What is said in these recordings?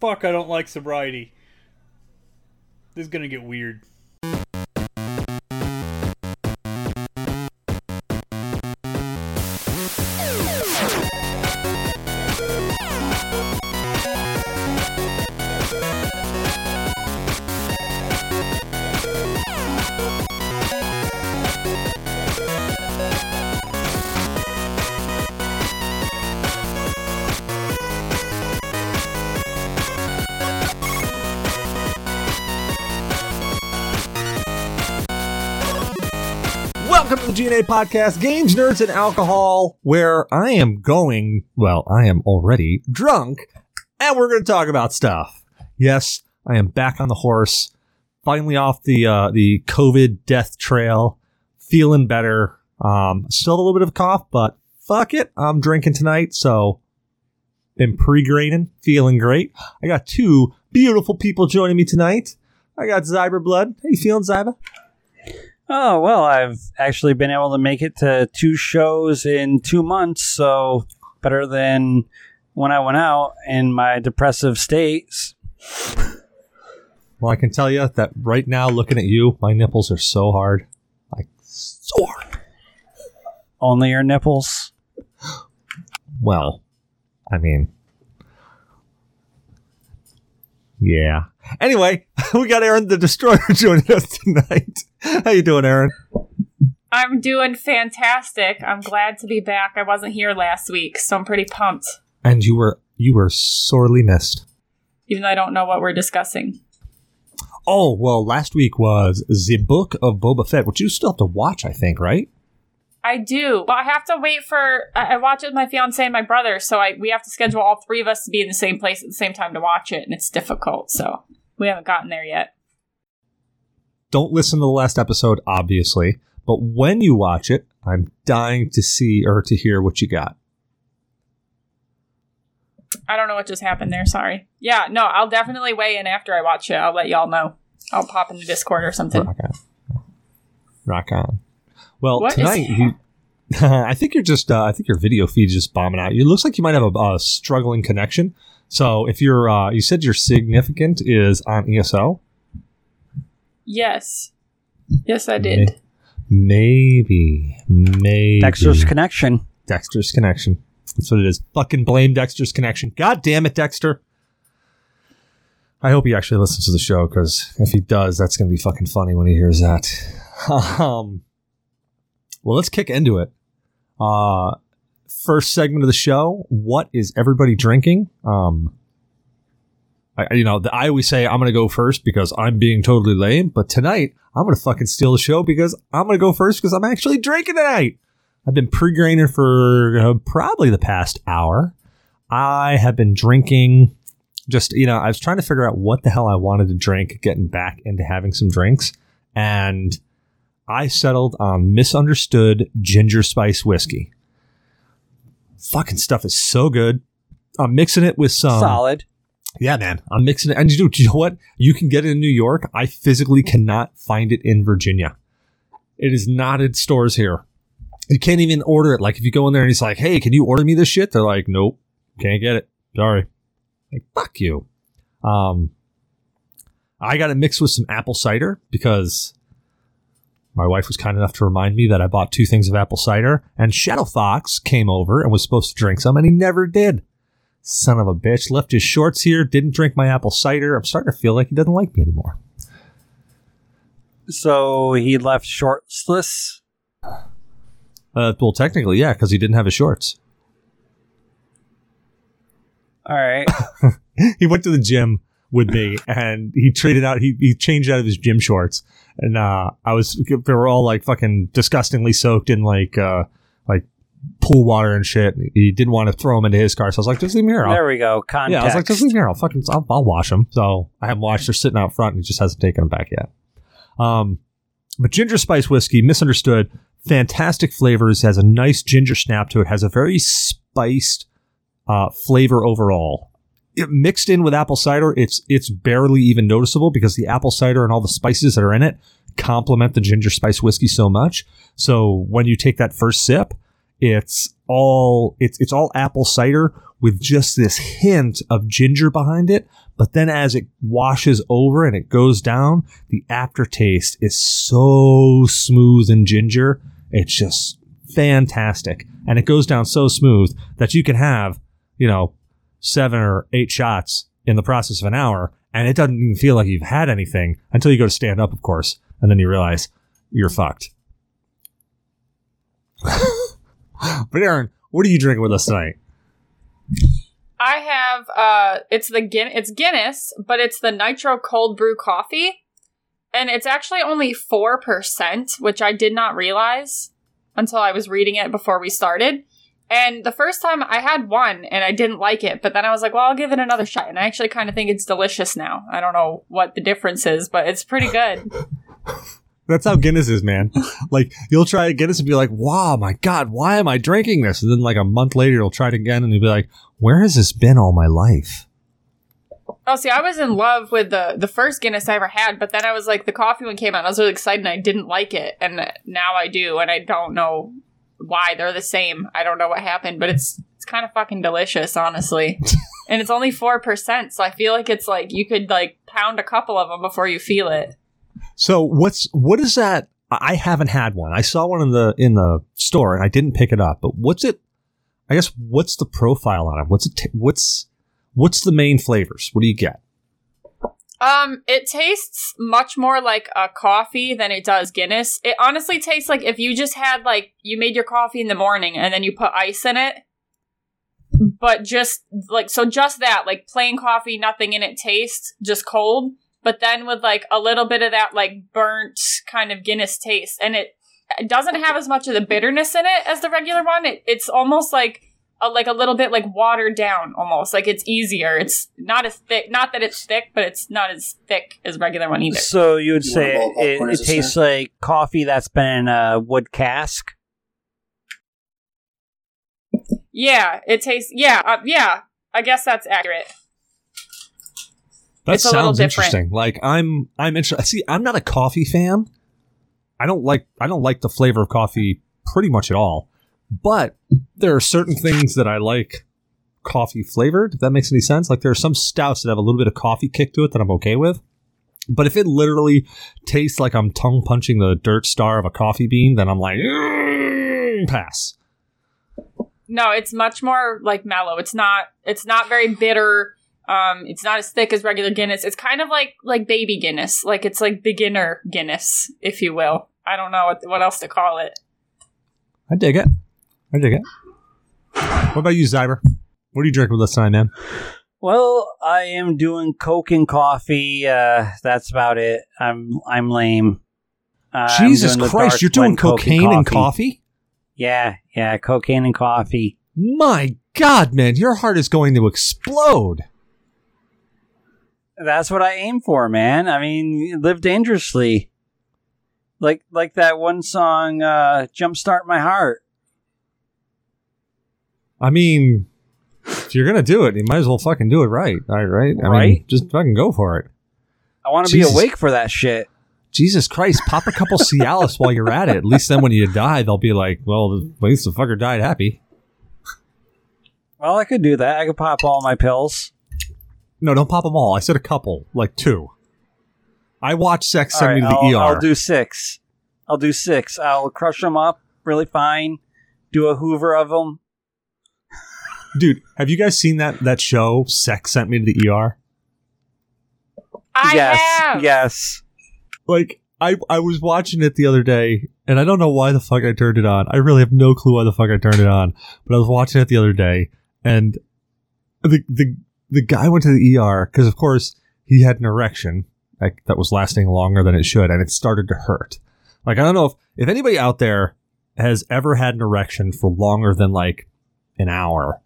fuck, I don't like sobriety. This is gonna get weird. Podcast, Games, Nerds, and Alcohol, where I am going, well, I am already drunk, and we're going to talk about stuff. Yes, I am back on the horse, finally off the uh, the COVID death trail, feeling better. Um, still a little bit of a cough, but fuck it, I'm drinking tonight, so been pre-graining, feeling great. I got two beautiful people joining me tonight. I got Zyberblood. How you feeling, Zyber? Oh, well, I've actually been able to make it to two shows in two months, so better than when I went out in my depressive states. Well, I can tell you that right now, looking at you, my nipples are so hard. Like, so hard. Only your nipples. Well, I mean, yeah. Anyway, we got Erin the Destroyer joining us tonight. How you doing, Erin? I'm doing fantastic. I'm glad to be back. I wasn't here last week, so I'm pretty pumped, And you were you were sorely missed. even though I don't know what we're discussing. Oh well, last week was the Book of Boba Fett, which you still have to watch, I think, right? I do, but I have to wait for. I I watch it with my fiance and my brother, so I we have to schedule all three of us to be in the same place at the same time to watch it, and it's difficult. So we haven't gotten there yet. Don't listen to the last episode, obviously, but when you watch it, I'm dying to see or to hear what you got. I don't know what just happened there. Sorry. Yeah, no, I'll definitely weigh in after I watch it. I'll let y'all know. I'll pop in the Discord or something. Rock on. Rock on. Well, What tonight you. I think you're just. Uh, I think your video feed is just bombing out. It looks like you might have a, a struggling connection. So if you're, uh, you said your significant is on ESO. Yes, yes, I did. Maybe, maybe Dexter's connection. Dexter's connection. That's what it is. Fucking blame Dexter's connection. God damn it, Dexter. I hope he actually listens to the show because if he does, that's going to be fucking funny when he hears that. um, well, let's kick into it. Uh, first segment of the show. What is everybody drinking? Um, I, you know, I always say I'm going to go first because I'm being totally lame, but tonight I'm going to fucking steal the show because I'm going to go first because I'm actually drinking tonight. I've been pre-graining for uh, probably the past hour. I have been drinking. Just you know, I was trying to figure out what the hell I wanted to drink, getting back into having some drinks, and I settled on misunderstood ginger spice whiskey. Fucking stuff is so good. I'm mixing it with some Solid. yeah, man. I'm mixing it. And you know, do you know what? You can get it in New York. I physically cannot find it in Virginia. It is not in stores here. You can't even order it. Like if you go in there and he's like, "Hey, can you order me this shit?" They're like, "Nope, can't get it. Sorry." Like fuck you. Um, I got it mixed with some apple cider because my wife was kind enough to remind me that I bought two things of apple cider, and Shadow Fox came over and was supposed to drink some, and he never did. Son of a bitch. Left his shorts here, didn't drink my apple cider. I'm starting to feel like he doesn't like me anymore. So he left shortless. Uh, well, technically, yeah, because he didn't have his shorts. All right. he went to the gym with me and he traded out, he, he changed out of his gym shorts. And uh, I was, they were all like fucking disgustingly soaked in like, uh, like pool water and shit. He didn't want to throw them into his car. So I was like, just leave them here. I'll- there we go. Context. Yeah, I was like, just leave them here. I'll fucking, I'll, I'll wash them. So I haven't washed. They're sitting out front and he just hasn't taken them back yet. Um, but ginger spice whiskey, misunderstood, fantastic flavors, has a nice ginger snap to it, has a very spiced uh, flavor overall. Mixed in with apple cider, it's it's barely even noticeable because the apple cider and all the spices that are in it complement the ginger spice whiskey so much. So when you take that first sip, it's all it's it's all apple cider with just this hint of ginger behind it. But then as it washes over and it goes down, the aftertaste is so smooth and ginger. It's just fantastic. And it goes down so smooth that you can have, you know, seven or eight shots in the process of an hour and it doesn't even feel like you've had anything until you go to stand up, of course, and then you realize you're fucked. but Erin, what are you drinking with us tonight? I have uh it's the Guin- it's Guinness, but it's the nitro cold brew coffee. And it's actually only 4%, which I did not realize until I was reading it before we started. And the first time I had one and I didn't like it, but then I was like, well, I'll give it another shot. And I actually kind of think it's delicious now. I don't know what the difference is, but it's pretty good. That's how Guinness is, man. like you'll try Guinness and be like, "Wow, my God, why am I drinking this?" And then like a month later, you'll try it again and you'll be like, "Where has this been all my life?" oh, see, I was in love with the the first Guinness I ever had, but then I was like, the coffee one came out. And I was really excited, and I didn't like it, and now I do, and I don't know why they're the same. I don't know what happened, but it's it's kind of fucking delicious, honestly. and it's only four percent, so I feel like it's like you could like pound a couple of them before you feel it. So what's what is that? I haven't had one. I saw one in the in the store and I didn't pick it up. But what's it? I guess what's the profile on it? What's it? T- what's what's the main flavors? What do you get? Um, it tastes much more like a coffee than it does Guinness. It honestly tastes like if you just had like you made your coffee in the morning and then you put ice in it. But just like so just that, like plain coffee, nothing in it taste, just cold. But then with like a little bit of that like burnt kind of Guinness taste. And it, it doesn't have as much of the bitterness in it as the regular one. It, it's almost like a, like a little bit like watered down almost like it's easier it's not as thick not that it's thick but it's not as thick as regular one either So you would You say want a it, popcorn it as a tastes like coffee that's been in a wood cask. yeah it tastes yeah uh, yeah i guess that's accurate That It's a little sounds different. interesting. Like I'm I'm interested. See, I'm not a coffee fan. I don't like I don't like the flavor of coffee pretty much at all. But there are certain things that I like coffee flavored. If that makes any sense. Like there are some stouts that have a little bit of coffee kick to it that I'm okay with. But if it literally tastes like I'm tongue punching the dirt star of a coffee bean, then I'm like "Mm, pass. no it's much more like mellow it's not it's not very bitter um it's not as thick as regular guinness it's kind of like like baby guinness like it's like beginner guinness if you will i don't know what, what else to call it I dig it. I dig it. What about you, Zyber? What are you drinking with us tonight, man? Well, I am doing Coke and coffee. Uh, that's about it. I'm I'm lame. Uh, I'm Jesus Christ, you're doing blend Coke cocaine and coffee? Yeah, yeah, cocaine and coffee. My God, man, your heart is going to explode. That's what I aim for, man. I mean, live dangerously. Like like that one song, uh, "Jumpstart My Heart." I mean, if you're gonna do it, you might as well fucking do it right. All right, right? I mean, just fucking go for it. I want to be Jesus. awake for that shit. Jesus Christ, pop a couple Cialis while you're at it. At least then when you die, they'll be like, well, at least the fucker died happy. Well, I could do that. I could pop all my pills. No, don't pop them all. I said a couple, like two. I watched Sex send me to the I'll, ER. I'll do six. I'll do six. I'll crush them up really fine. Do a Hoover of them. Dude, have you guys seen that that show? Sex sent me to the ER. i yes, have yes. like I I was watching it the other day, and I don't know why the fuck I turned it on. I really have no clue why the fuck I turned it on, but I was watching it the other day, and the the the guy went to the ER because of course he had an erection like that was lasting longer than it should, and it started to hurt. Like I don't know if if anybody out there has ever had an erection for longer than like an hour.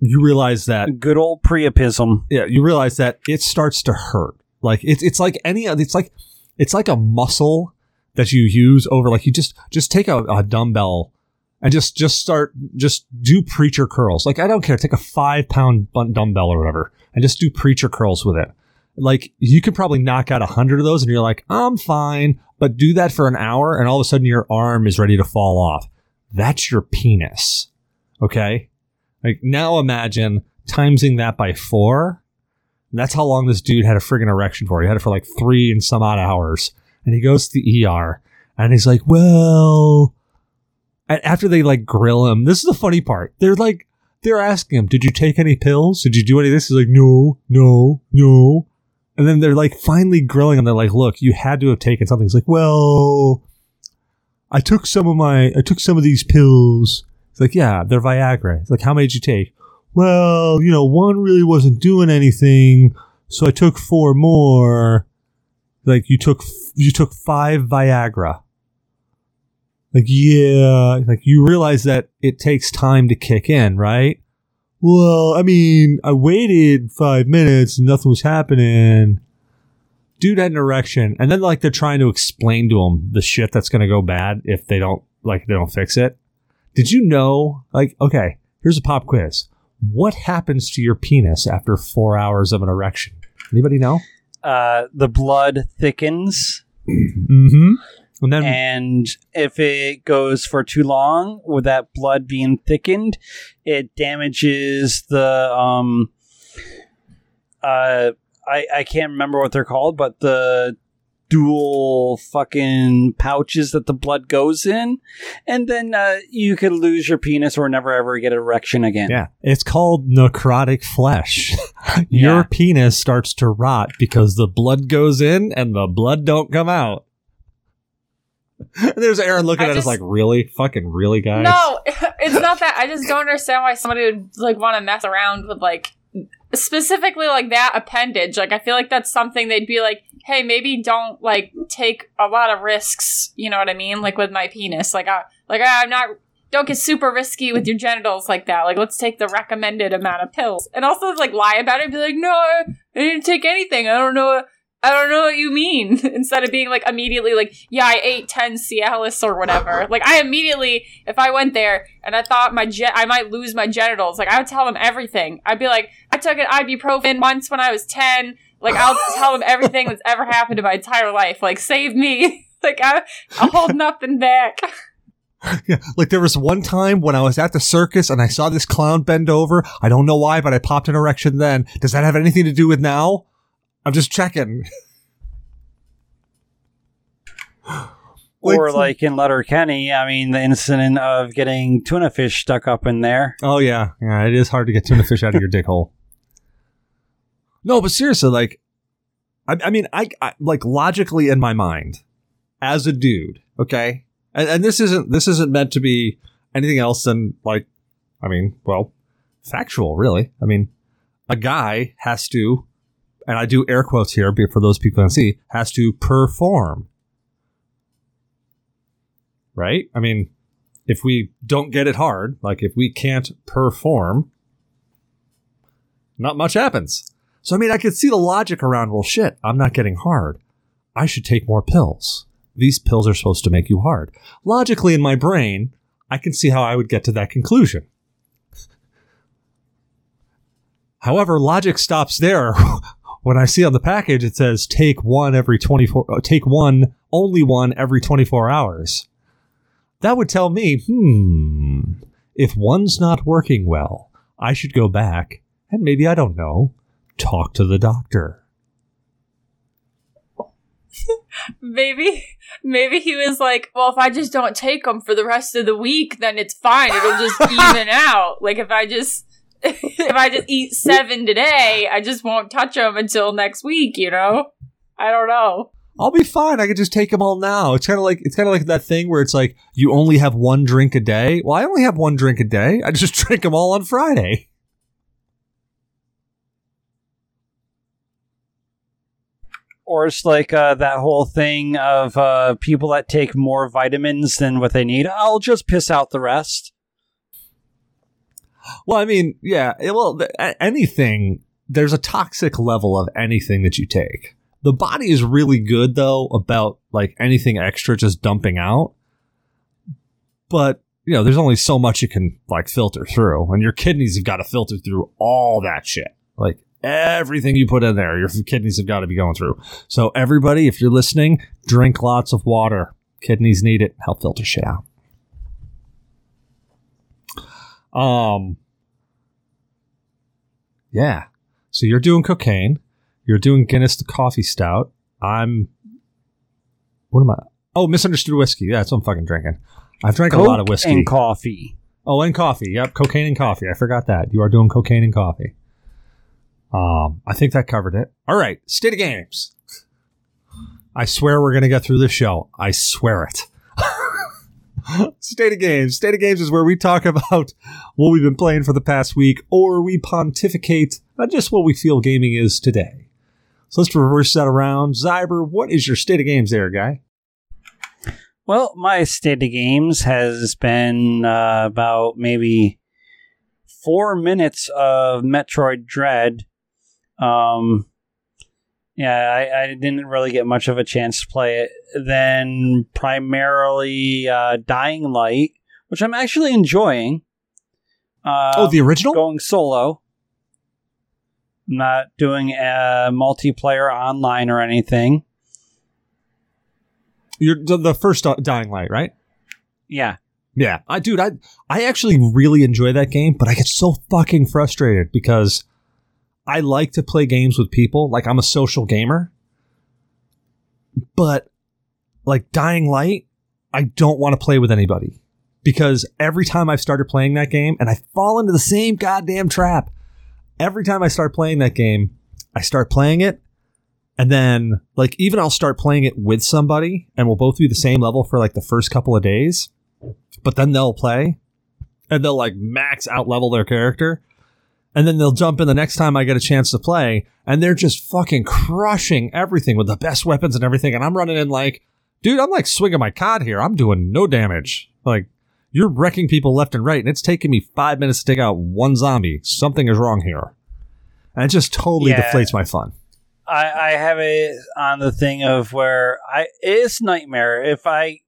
You realize that Good old priapism. yeah, you realize that it starts to hurt. Like it's it's like any it's like it's like a muscle that you use over like you just just take a, a dumbbell and just just start just do preacher curls. Like I don't care, take a five pound dumbbell or whatever and just do preacher curls with it. Like you could probably knock out a hundred of those and you're like I'm fine, but do that for an hour and all of a sudden your arm is ready to fall off. That's your penis. Okay? Like now imagine timesing that by four. That's how long this dude had a friggin' erection for. He had it for like three and some odd hours. And he goes to the ER and he's like, well, and after they like grill him, this is the funny part. They're like, they're asking him, did you take any pills? Did you do any of this? He's like, no, no, no. And then they're like finally grilling him. They're like, look, you had to have taken something. He's like, well, I took some of my, I took some of these pills. It's like, yeah, they're Viagra. It's like, how many did you take? Well, you know, one really wasn't doing anything, so I took four more. Like you took, you took five Viagra. Like, yeah, like you realize that it takes time to kick in, right? Well, I mean, I waited five minutes and nothing was happening. Dude had an erection, and then like they're trying to explain to him the shit that's gonna go bad if they don't like they don't fix it. Did you know? Like, okay, here's a pop quiz. What happens to your penis after four hours of an erection? Anybody know? Uh, the blood thickens, Mm-hmm. And then and if it goes for too long with that blood being thickened, it damages the um. Uh, I I can't remember what they're called, but the dual fucking pouches that the blood goes in, and then uh, you could lose your penis or never ever get an erection again. Yeah, it's called necrotic flesh. Your Yeah. penis starts to rot because the blood goes in and the blood don't come out. And there's Erin looking I at us like, really? Fucking really, guys? No, it's not that. I just don't understand why somebody would like want to mess around with like specifically like that appendage. Like I feel like that's something they'd be like, "Hey, maybe don't like take a lot of risks." You know what I mean? Like with my penis. Like I like ah, I'm not don't get super risky with your genitals like that. Like let's take the recommended amount of pills. And also like lie about it and be like, "No, I didn't take anything. I don't know I don't know what you mean. Instead of being like immediately like, yeah, I ate 10 Cialis or whatever. like I immediately, if I went there and I thought my gen- I might lose my genitals, like I would tell them everything. I'd be like, took an ibuprofen once when I was 10. Like I'll tell them everything that's ever happened in my entire life. Like save me. like I, I'll hold nothing back. Yeah, like there was one time when I was at the circus and I saw this clown bend over. I don't know why, but I popped an erection then. Does that have anything to do with now? I'm just checking. Or like in Letterkenny, I mean, the incident of getting tuna fish stuck up in there. Oh yeah, yeah. It is hard to get tuna fish out of your dick hole. No, but seriously, like, I, I mean, I, I like logically in my mind, as a dude, okay, and, and this isn't this isn't meant to be anything else than like, I mean, well, factual, really. I mean, a guy has to, and I do air quotes here, for those people can see, has to perform. Right? I mean, if we don't get it hard, like if we can't perform, not much happens. So, I mean, I could see the logic around, well, shit, I'm not getting hard. I should take more pills. These pills are supposed to make you hard. Logically, in my brain, I can see how I would get to that conclusion. However, logic stops there. when I see on the package, it says take one every 24, uh, take one, only one every 24 hours. That would tell me, hmm, if one's not working well, I should go back and maybe, I don't know, talk to the doctor. Maybe, maybe he was like, well, if I just don't take them for the rest of the week, then it's fine. It'll just even out. Like if I just, if I just eat seven today, I just won't touch them until next week. You know? I don't know. I'll be fine. I can just take them all now. It's kind of like it's kind of like that thing where it's like you only have one drink a day. Well, I only have one drink a day. I just drink them all on Friday. Or it's like uh, that whole thing of uh, people that take more vitamins than what they need. I'll just piss out the rest. Well, I mean, yeah. Well, th- anything. There's a toxic level of anything that you take. The body is really good though about like anything extra just dumping out. But you know, there's only so much you can like filter through, and your kidneys have got to filter through all that shit. Like everything you put in there, your kidneys have got to be going through. So everybody, if you're listening, drink lots of water. Kidneys need it. Help filter shit out. Um, yeah. So you're doing cocaine. You're doing Guinness the coffee stout. I'm. What am I? Oh, misunderstood whiskey. Yeah, that's what I'm fucking drinking. I've drank a lot of whiskey. and coffee. Oh, and coffee. Yep, cocaine and coffee. I forgot that. You are doing cocaine and coffee. Um, I think that covered it. All right, state of games. I swear we're gonna get through this show. I swear it. state of games. State of games is where we talk about what we've been playing for the past week, or we pontificate on just what we feel gaming is today. So let's reverse that around. Zyber, what is your state of games there, guy? Well, my state of games has been uh, about maybe four minutes of Metroid Dread. Um, yeah, I, I didn't really get much of a chance to play it. Then primarily uh, Dying Light, which I'm actually enjoying. Uh, oh, the original? going solo. Not doing a multiplayer online or anything. You're the, first uh, Dying Light, right? Yeah. Yeah, I dude, I I actually really enjoy that game, but I get so fucking frustrated because I like to play games with people. Like I'm a social gamer. But like Dying Light, I don't want to play with anybody. Because every time I've started playing that game, and I fall into the same goddamn trap. Every time I start playing that game, I start playing it, and then like even I'll start playing it with somebody, and we'll both be the same level for like the first couple of days but then they'll play and they'll like max out level their character and then they'll jump in the next time I get a chance to play and they're just fucking crushing everything with the best weapons and everything and I'm running in like dude I'm like swinging my cod here I'm doing no damage like you're wrecking people left and right and it's taking me five minutes to take out one zombie something is wrong here and it just totally Yeah. deflates my fun I, I have it on the thing of where I it's nightmare. If I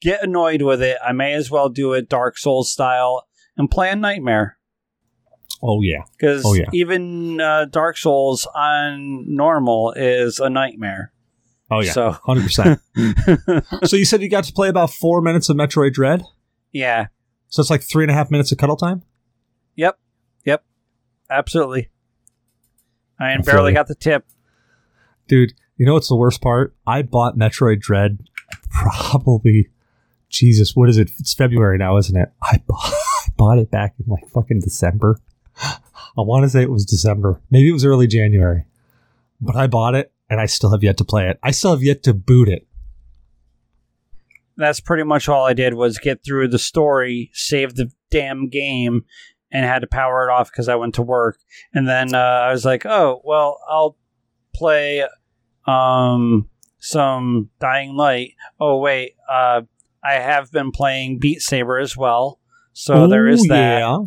get annoyed with it, I may as well do it Dark Souls style and play a nightmare. Oh yeah Because Oh, yeah. even uh, Dark Souls on normal is a nightmare. oh yeah So 100% so you said you got to play about four minutes of metroid dread yeah. so it's like three and a half minutes of cuddle time Yep. Yep. Absolutely. I I barely got the tip. Dude, you know what's the worst part? I bought Metroid Dread probably Jesus, what is it? It's February now, isn't it? I bought, I bought it back in like fucking December. I want to say it was December. Maybe it was early January. But I bought it and I still have yet to play it. I still have yet to boot it. That's pretty much all I did was get through the story, save the damn game, and had to power it off because I went to work. And then uh, I was like, oh well, I'll play um, some Dying Light. Oh wait, uh, I have been playing Beat Saber as well, so there is that. Yeah.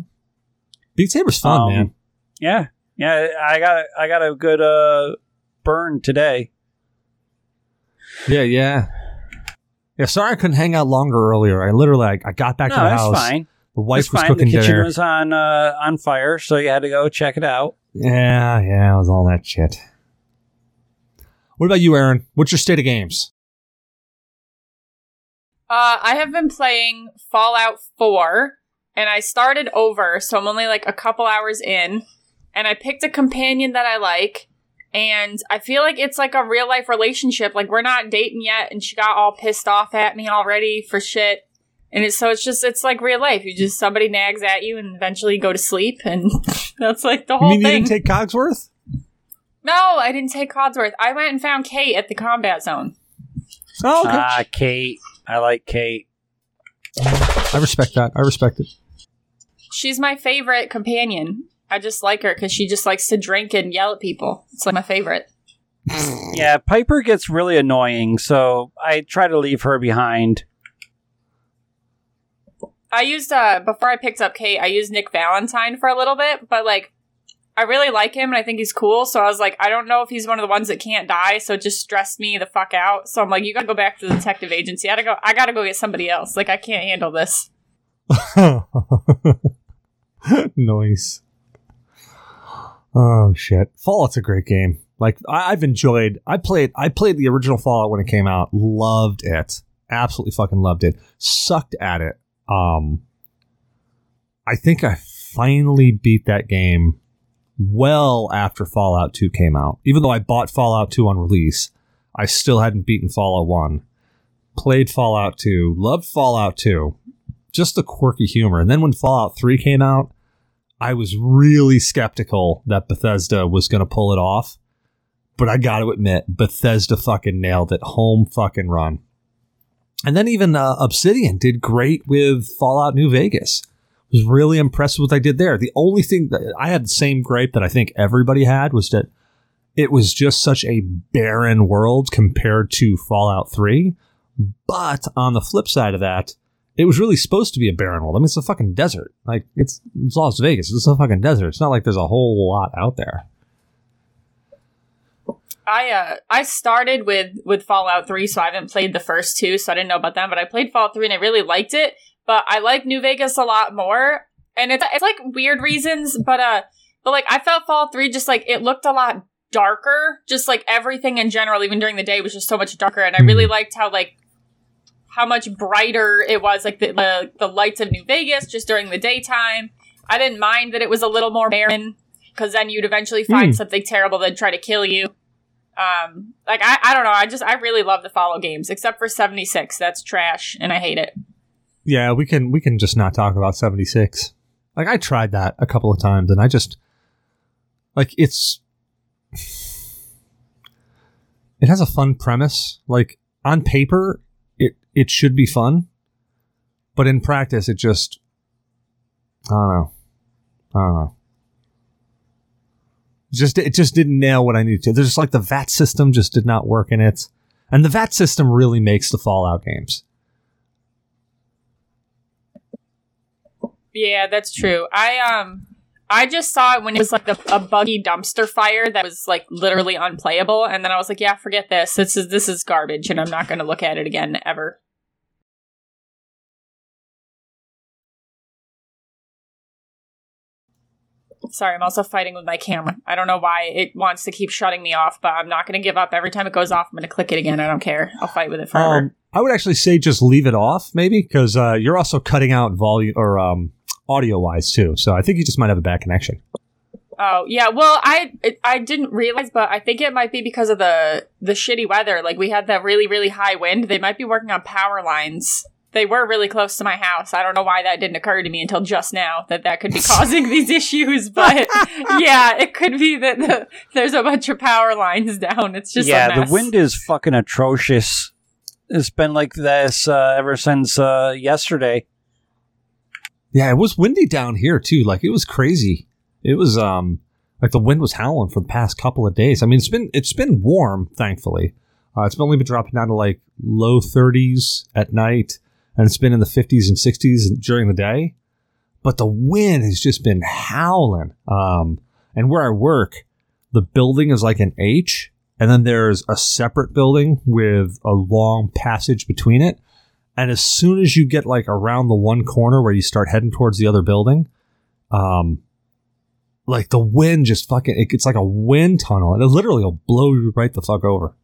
Beat Saber's fun, Um, man. Yeah, yeah. I got I got a good uh, burn today. Yeah, yeah. Yeah, sorry I couldn't hang out longer earlier. I literally I, I got back no, to the it's house. fine. The wife it's was fine. cooking the kitchen dinner. was on uh, on fire, so you had to go check it out. Yeah, yeah, it was all that shit. What about you, Erin? What's your state of games? Uh, I have been playing Fallout 4, and I started over, so I'm only like a couple hours in, and I picked a companion that I like, and I feel like it's like a real life relationship. Like, we're not dating yet, and she got all pissed off at me already for shit. And it's, so it's just, it's like real life. You just, somebody nags at you, and eventually you go to sleep, and that's like the You whole thing. you didn't take Codsworth? no, I didn't take Codsworth. I went and found Kate at the combat zone. Oh, okay. Ah, Kate. I like Kate. I respect that. I respect it. She's my favorite companion. I just like her because she just likes to drink and yell at people. It's like my favorite. Yeah, Piper gets really annoying, so I try to leave her behind. I used uh before I picked up Kate, I used Nick Valentine for a little bit, but like I really like him and I think he's cool. So I was like, I don't know if he's one of the ones that can't die, so it just stressed me the fuck out. So I'm like, you gotta go back to the detective agency. I gotta go I gotta go get somebody else. Like I can't handle this. nice. Oh shit! Fallout's a great game. Like I, I've enjoyed. I played. I played the original Fallout when it came out. Loved it. Absolutely fucking loved it. Sucked at it. Um. I think I finally beat that game well after Fallout 2 came out. Even though I bought Fallout 2 on release, I still hadn't beaten Fallout 1. Played Fallout 2, loved Fallout 2, just the quirky humor. And then when Fallout 3 came out, I was really skeptical that Bethesda was going to pull it off. But I got to admit, Bethesda fucking nailed it. Home fucking run. And then even uh, Obsidian did great with Fallout New Vegas. Was really impressed with what they did there. The only thing that I had the same gripe that I think everybody had was that it was just such a barren world compared to Fallout 3. But on the flip side of that, it was really supposed to be a barren world. I mean, it's a fucking desert. Like it's, it's Las Vegas. It's a fucking desert. It's not like there's a whole lot out there. I uh I started with with Fallout 3, so I haven't played the first two, so I didn't know about them. But I played Fallout 3 and I really liked it. But I like New Vegas a lot more, and it's it's like weird reasons, but uh, but like I felt Fallout 3 just like it looked a lot darker. Just like everything in general, even during the day, was just so much darker, and I really liked how like how much brighter it was, like the, the the lights of New Vegas just during the daytime. I didn't mind that it was a little more barren because then you'd eventually find Hmm. something terrible that'd try to kill you. Um, like I, I don't know. I just I really love the Fallout games, except for seventy six. That's trash, and I hate it. Yeah, we can we can just not talk about 76. Like I tried that a couple of times and I just like it's it has a fun premise. Like on paper it should be fun, but in practice it just I don't know. I don't know. Just it just didn't nail what I needed to. There's just like the VATS system just did not work in it. And the VATS system really makes the Fallout games. Yeah, that's true. I um I just saw it when it was like the, a buggy dumpster fire that was like literally unplayable, and then I was like, yeah, forget this. This is this is garbage, and I'm not going to look at it again ever. Sorry, I'm also fighting with my camera. I don't know why it wants to keep shutting me off, but I'm not going to give up. Every time it goes off, I'm going to click it again. I don't care. I'll fight with it forever. Um, I would actually say just leave it off, maybe, because uh, you're also cutting out volume or um, audio wise too. So I think you just might have a bad connection. Oh yeah, well I it, I didn't realize, but I think it might be because of the the shitty weather. Like we had that really really high wind. They might be working on power lines. They were really close to my house. I don't know why that didn't occur to me until just now that that could be causing these issues. But yeah, it could be that the, there's a bunch of power lines down. It's just a yeah, mess. the wind is fucking atrocious. It's been like this uh, ever since uh, yesterday. Yeah, it was windy down here too. Like it was crazy. It was um like the wind was howling for the past couple of days. I mean, it's been it's been warm, thankfully. Uh, it's only been dropping down to like low 30s at night, and it's been in the 50s and 60s during the day. But the wind has just been howling. Um, and where I work, the building is like an H, and then there's a separate building with a long passage between it. And as soon as you get like around the one corner where you start heading towards the other building, um, like the wind just fucking it, it's like a wind tunnel, and it literally will blow you right the fuck over.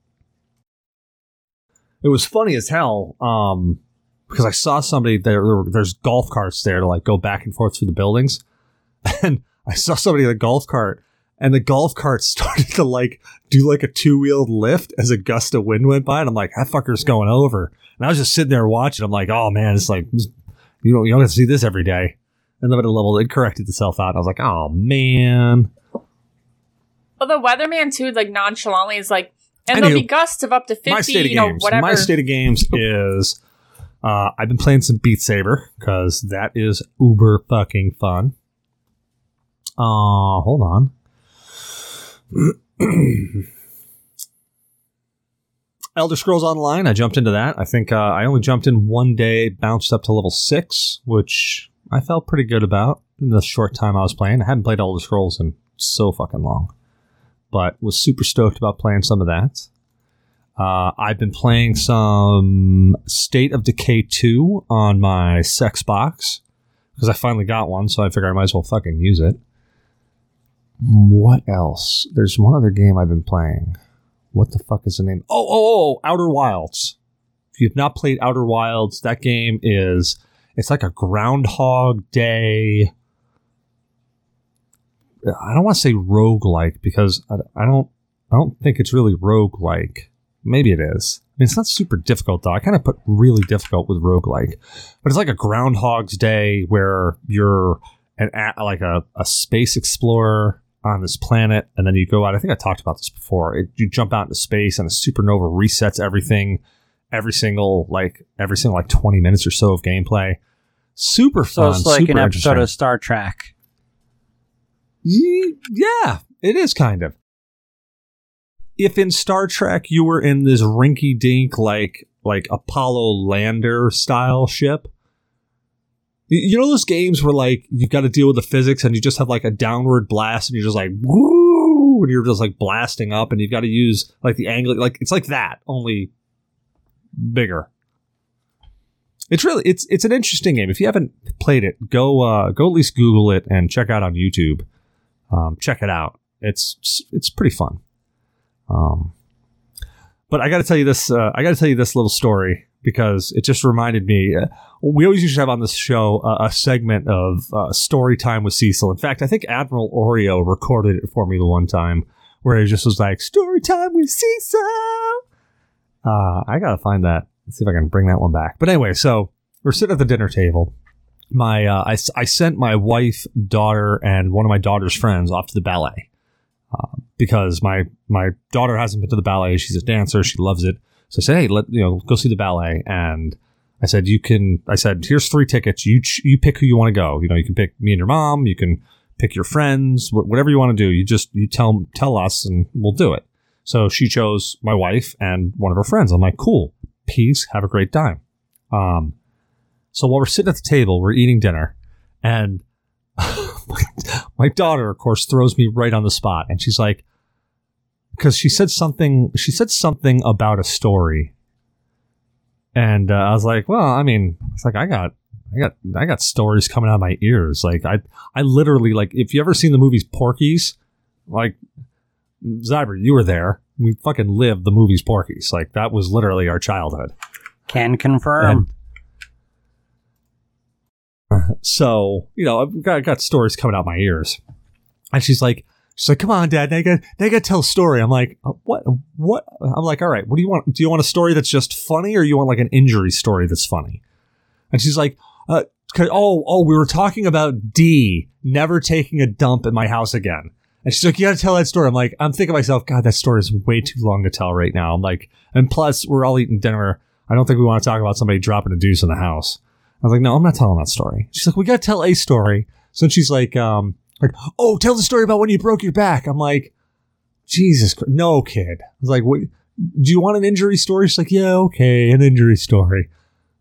It was funny as hell, um, because I saw somebody there. there There's golf carts there to like go back and forth through the buildings, and I saw somebody in a golf cart, and the golf cart started to like do like a two wheeled lift as a gust of wind went by, and I'm like, that fucker's going over. And I was just sitting there watching. I'm like, oh man, it's like you don't you don't get to see this every day. And then at a level, it corrected itself out. And I was like, oh man. well, the weatherman too, like nonchalantly, is like, and there'll be gusts of up to My fifty. state of You know, games. whatever. My state of games is uh, I've been playing some Beat Saber because that is uber fucking fun. Uh, hold on. Elder Scrolls Online. I jumped into that. I think uh, I only jumped in one day, bounced up to level six, which I felt pretty good about in the short time I was playing. I hadn't played Elder Scrolls in so fucking long, but was super stoked about playing some of that. Uh, I've been playing some State of Decay 2 on my sex box because I finally got one, so I figured I might as well fucking use it. What else? There's one other game I've been playing. What the fuck is the name? Oh, oh, oh, Outer Wilds. If you've not played Outer Wilds, that game is It's like a Groundhog Day. I don't want to say roguelike because I, I don't I don't think it's really roguelike. Maybe it is. I mean, it's not super difficult though. I kind of put really difficult with roguelike, but it's like a Groundhog's Day where you're an like a, a space explorer on this planet, and then you go out. I think I talked about this before. It, you jump out into space, and a supernova resets everything. Every single like every single like twenty minutes or so of gameplay. Super So fun. it's like super an episode of Star Trek. Yeah, it is kind of. If in Star Trek you were in this rinky dink like like Apollo lander style ship, you know those games where like you've got to deal with the physics and you just have like a downward blast and you're just like woo and you're just like blasting up and you've got to use like the angle like it's like that only bigger. It's really it's it's an interesting game. If you haven't played it, go uh, go at least Google it and check out on YouTube. Um, check it out. It's it's pretty fun. Um, but I got to tell you this. Uh, I got to tell you this little story because it just reminded me. Uh, we always used to have on this show uh, a segment of uh, story time with Cecil. In fact, I think Admiral Oreo recorded it for me the one time where he just was like story time with Cecil. Uh, I gotta find that. Let's see if I can bring that one back. But anyway, so we're sitting at the dinner table. My uh, I, I sent my wife, daughter, and one of my daughter's friends off to the ballet uh, because my my daughter hasn't been to the ballet. She's a dancer. She loves it. So I said, hey, let you know, go see the ballet. And I said, you can. I said, here's three tickets. You ch- you pick who you want to go. You know, you can pick me and your mom. You can pick your friends. Wh- whatever you want to do. You just you tell tell us, and we'll do it. So she chose my wife and one of her friends. I'm like, cool, peace, have a great time. Um, so while we're sitting at the table, we're eating dinner, and my, my daughter, of course, throws me right on the spot, and she's like, because she said something, she said something about a story, and uh, I was like, well, I mean, it's like I got. I got I got stories coming out of my ears. Like I I literally like if you ever seen the movies Porky's, like Zyber, you were there. We fucking lived the movies Porky's. Like that was literally our childhood. Can confirm. And so, you know, I've got, got stories coming out my ears. And she's like, she's like, come on, dad, now you got, now you got to tell a story. I'm like, "Uh, what, what? I'm like, all right, what do you want? Do you want a story that's just funny or you want like an injury story that's funny? And she's like, uh, oh, oh, we were talking about D never taking a dump at my house again. And she's like, you got to tell that story. I'm like, I'm thinking to myself, God, that story is way too long to tell right now. I'm like, and plus, we're all eating dinner. I don't think we want to talk about somebody dropping a deuce in the house. I was like, no, I'm not telling that story. She's like, we got to tell a story. So she's like, um, like, oh, tell the story about when you broke your back. I'm like, Jesus Christ. No, kid. I was like, what? Do you want an injury story? She's like, yeah, okay, an injury story.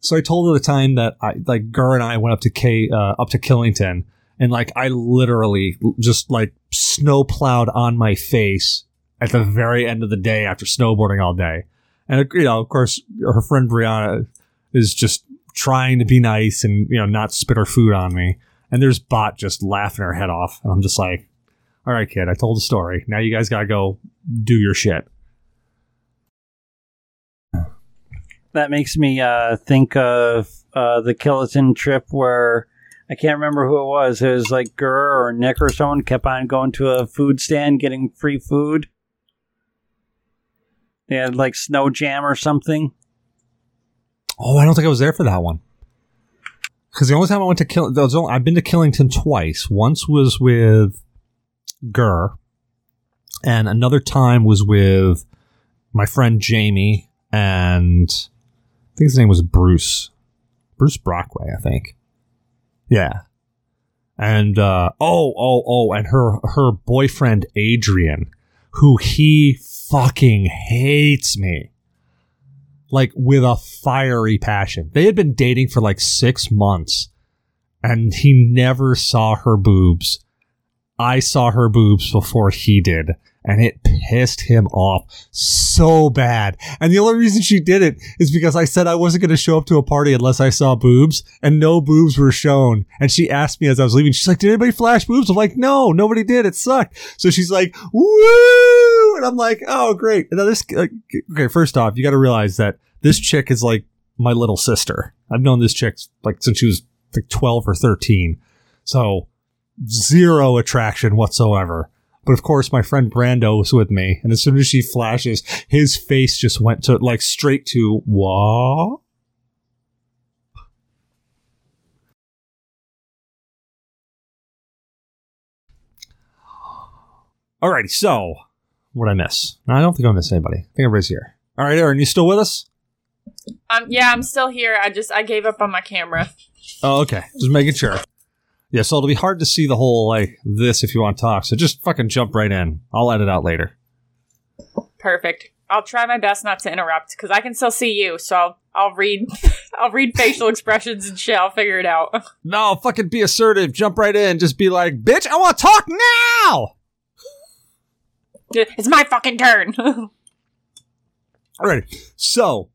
So I told her the time that I, like, Gur and I went up to K, uh, up to Killington and like, I literally just like snow plowed on my face at the very end of the day after snowboarding all day. And, you know, of course, her friend Brianna is just trying to be nice and, you know, not spit her food on me. And there's Bot just laughing her head off. And I'm just like, all right, kid, I told the story. Now you guys got to go do your shit. That makes me uh, think of uh, the Killington trip where I can't remember who it was. It was like Gurr or Nick or someone kept on going to a food stand getting free food. They had like snow jam or something. Oh, I don't think I was there for that one. Because the only time I went to Kill, only, I've been to Killington twice. Once was with Gurr, and another time was with my friend Jamie, and I think his name was Bruce, Bruce Brockway, I think. Yeah, and uh, oh, oh, oh, and her her boyfriend Adrian, who he fucking hates me like with a fiery passion. They had been dating for like six months and he never saw her boobs. I saw her boobs before he did and it pissed him off so bad. And the only reason she did it is because I said I wasn't going to show up to a party unless I saw boobs and no boobs were shown. And she asked me as I was leaving, she's like, did anybody flash boobs? I'm like, no, nobody did. It sucked. So she's like, woo! And I'm like, oh, great. Now this, uh, like, okay, first off, you got to realize that this chick is like my little sister. I've known this chick like since she was like 12 or 13. So zero attraction whatsoever. But of course, my friend Brando was with me, and as soon as she flashes, his face just went to like straight to what? Alrighty, so what I miss? No, I don't think I miss anybody. I think everybody's here. All right, Erin, you still with us? Um, yeah, I'm still here. I just I gave up on my camera. Oh, okay. Just making sure. Yeah, so it'll be hard to see the whole like this if you want to talk. So just fucking jump right in. I'll edit out later. Perfect. I'll try my best not to interrupt because I can still see you. So I'll, I'll read I'll read facial expressions and shit. I'll figure it out. No, fucking be assertive. Jump right in. Just be like, bitch, I want to talk now. It's my fucking turn. Alright, so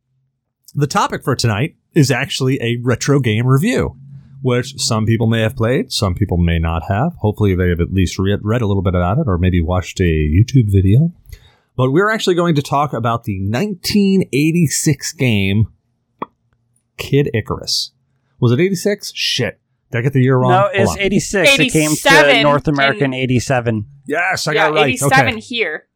the topic for tonight is actually a retro game review, which some people may have played, some people may not have. Hopefully, they have at least read, read a little bit about it or maybe watched a YouTube video. But we're actually going to talk about the 1986 game Kid Icarus. Was it 86? Shit. Did I get the year wrong? No, it's on. 86. It came to North America in in- 87. Yes, I yeah, got it right. 87 okay. here.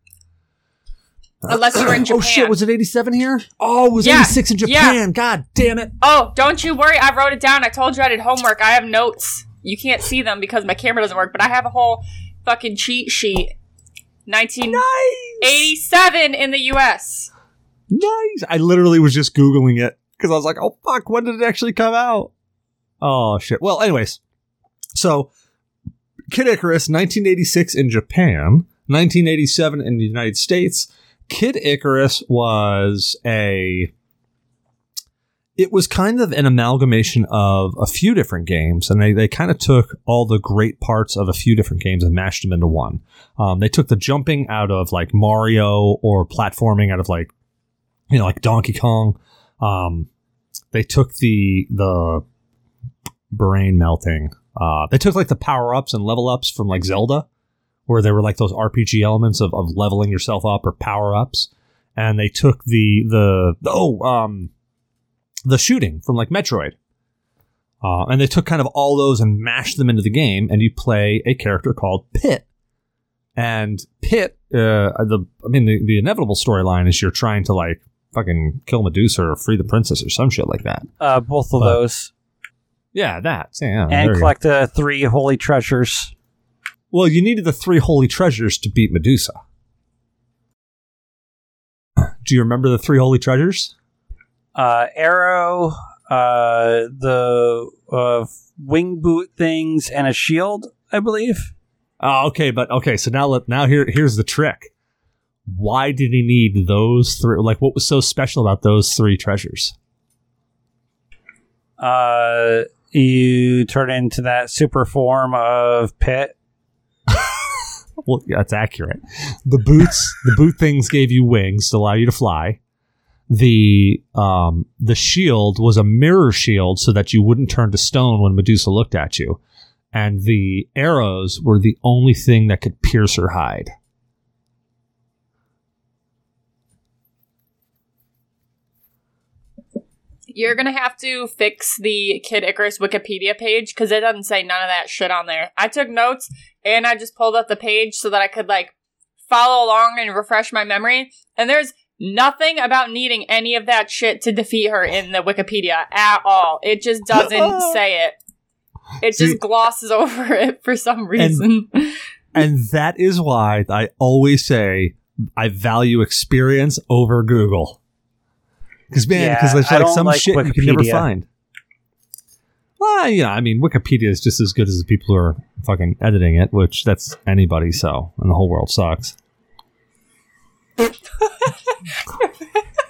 Unless you were in Japan. Oh shit, was it 87 here? Oh, it was Yeah, 86 in yeah. Japan. God damn it. Oh, don't you worry. I wrote it down. I told you I did homework. I have notes. You can't see them because my camera doesn't work, but I have a whole fucking cheat sheet. 1987 in the US. Nice. I literally was just Googling it because I was like, oh, fuck, when did it actually come out? Oh, shit. Well, anyways, so Kid Icarus, 1986 in Japan, 1987 in the United States. Kid Icarus was a. It was kind of an amalgamation of a few different games, and they, they kind of took all the great parts of a few different games and mashed them into one. Um, they took the jumping out of like Mario or platforming out of like you know, like Donkey Kong. Um, they took the the brain melting. Uh, they took like the power ups and level ups from like Zelda, where there were like those RPG elements of, of leveling yourself up or power ups, and they took the the oh um the shooting from like Metroid. Uh, and they took kind of all those and mashed them into the game, and you play a character called Pit. And Pit, uh, the I mean, the, the inevitable storyline is you're trying to like fucking kill Medusa or free the princess or some shit like that. Uh, both of But- those. Yeah, that. Yeah, and collect the three holy treasures. Well, you needed the three holy treasures to beat Medusa. Do you remember the three holy treasures? Uh, arrow, uh, the uh, wing boot things, and a shield, I believe. Oh, okay, but okay. So now, let now here here's the trick. Why did he need those three? Like, what was so special about those three treasures? Uh, you turn into that super form of Pit. Well, yeah, that's accurate. The boots, the boot things gave you wings to allow you to fly. The um the shield was a mirror shield so that you wouldn't turn to stone when Medusa looked at you. And the arrows were the only thing that could pierce her hide. You're gonna have to fix the Kid Icarus Wikipedia page because it doesn't say none of that shit on there. I took notes and I just pulled up the page so that I could like follow along and refresh my memory. And there's nothing about needing any of that shit to defeat her in the Wikipedia at all. It just doesn't say it. It See- just glosses over it for some reason. And that is why I always say I value experience over Google. Because man, Yeah, because there's like some like shit you can never find. Well, yeah, I mean, Wikipedia is just as good as the people who are fucking editing it, which that's anybody. So, and the whole world sucks. it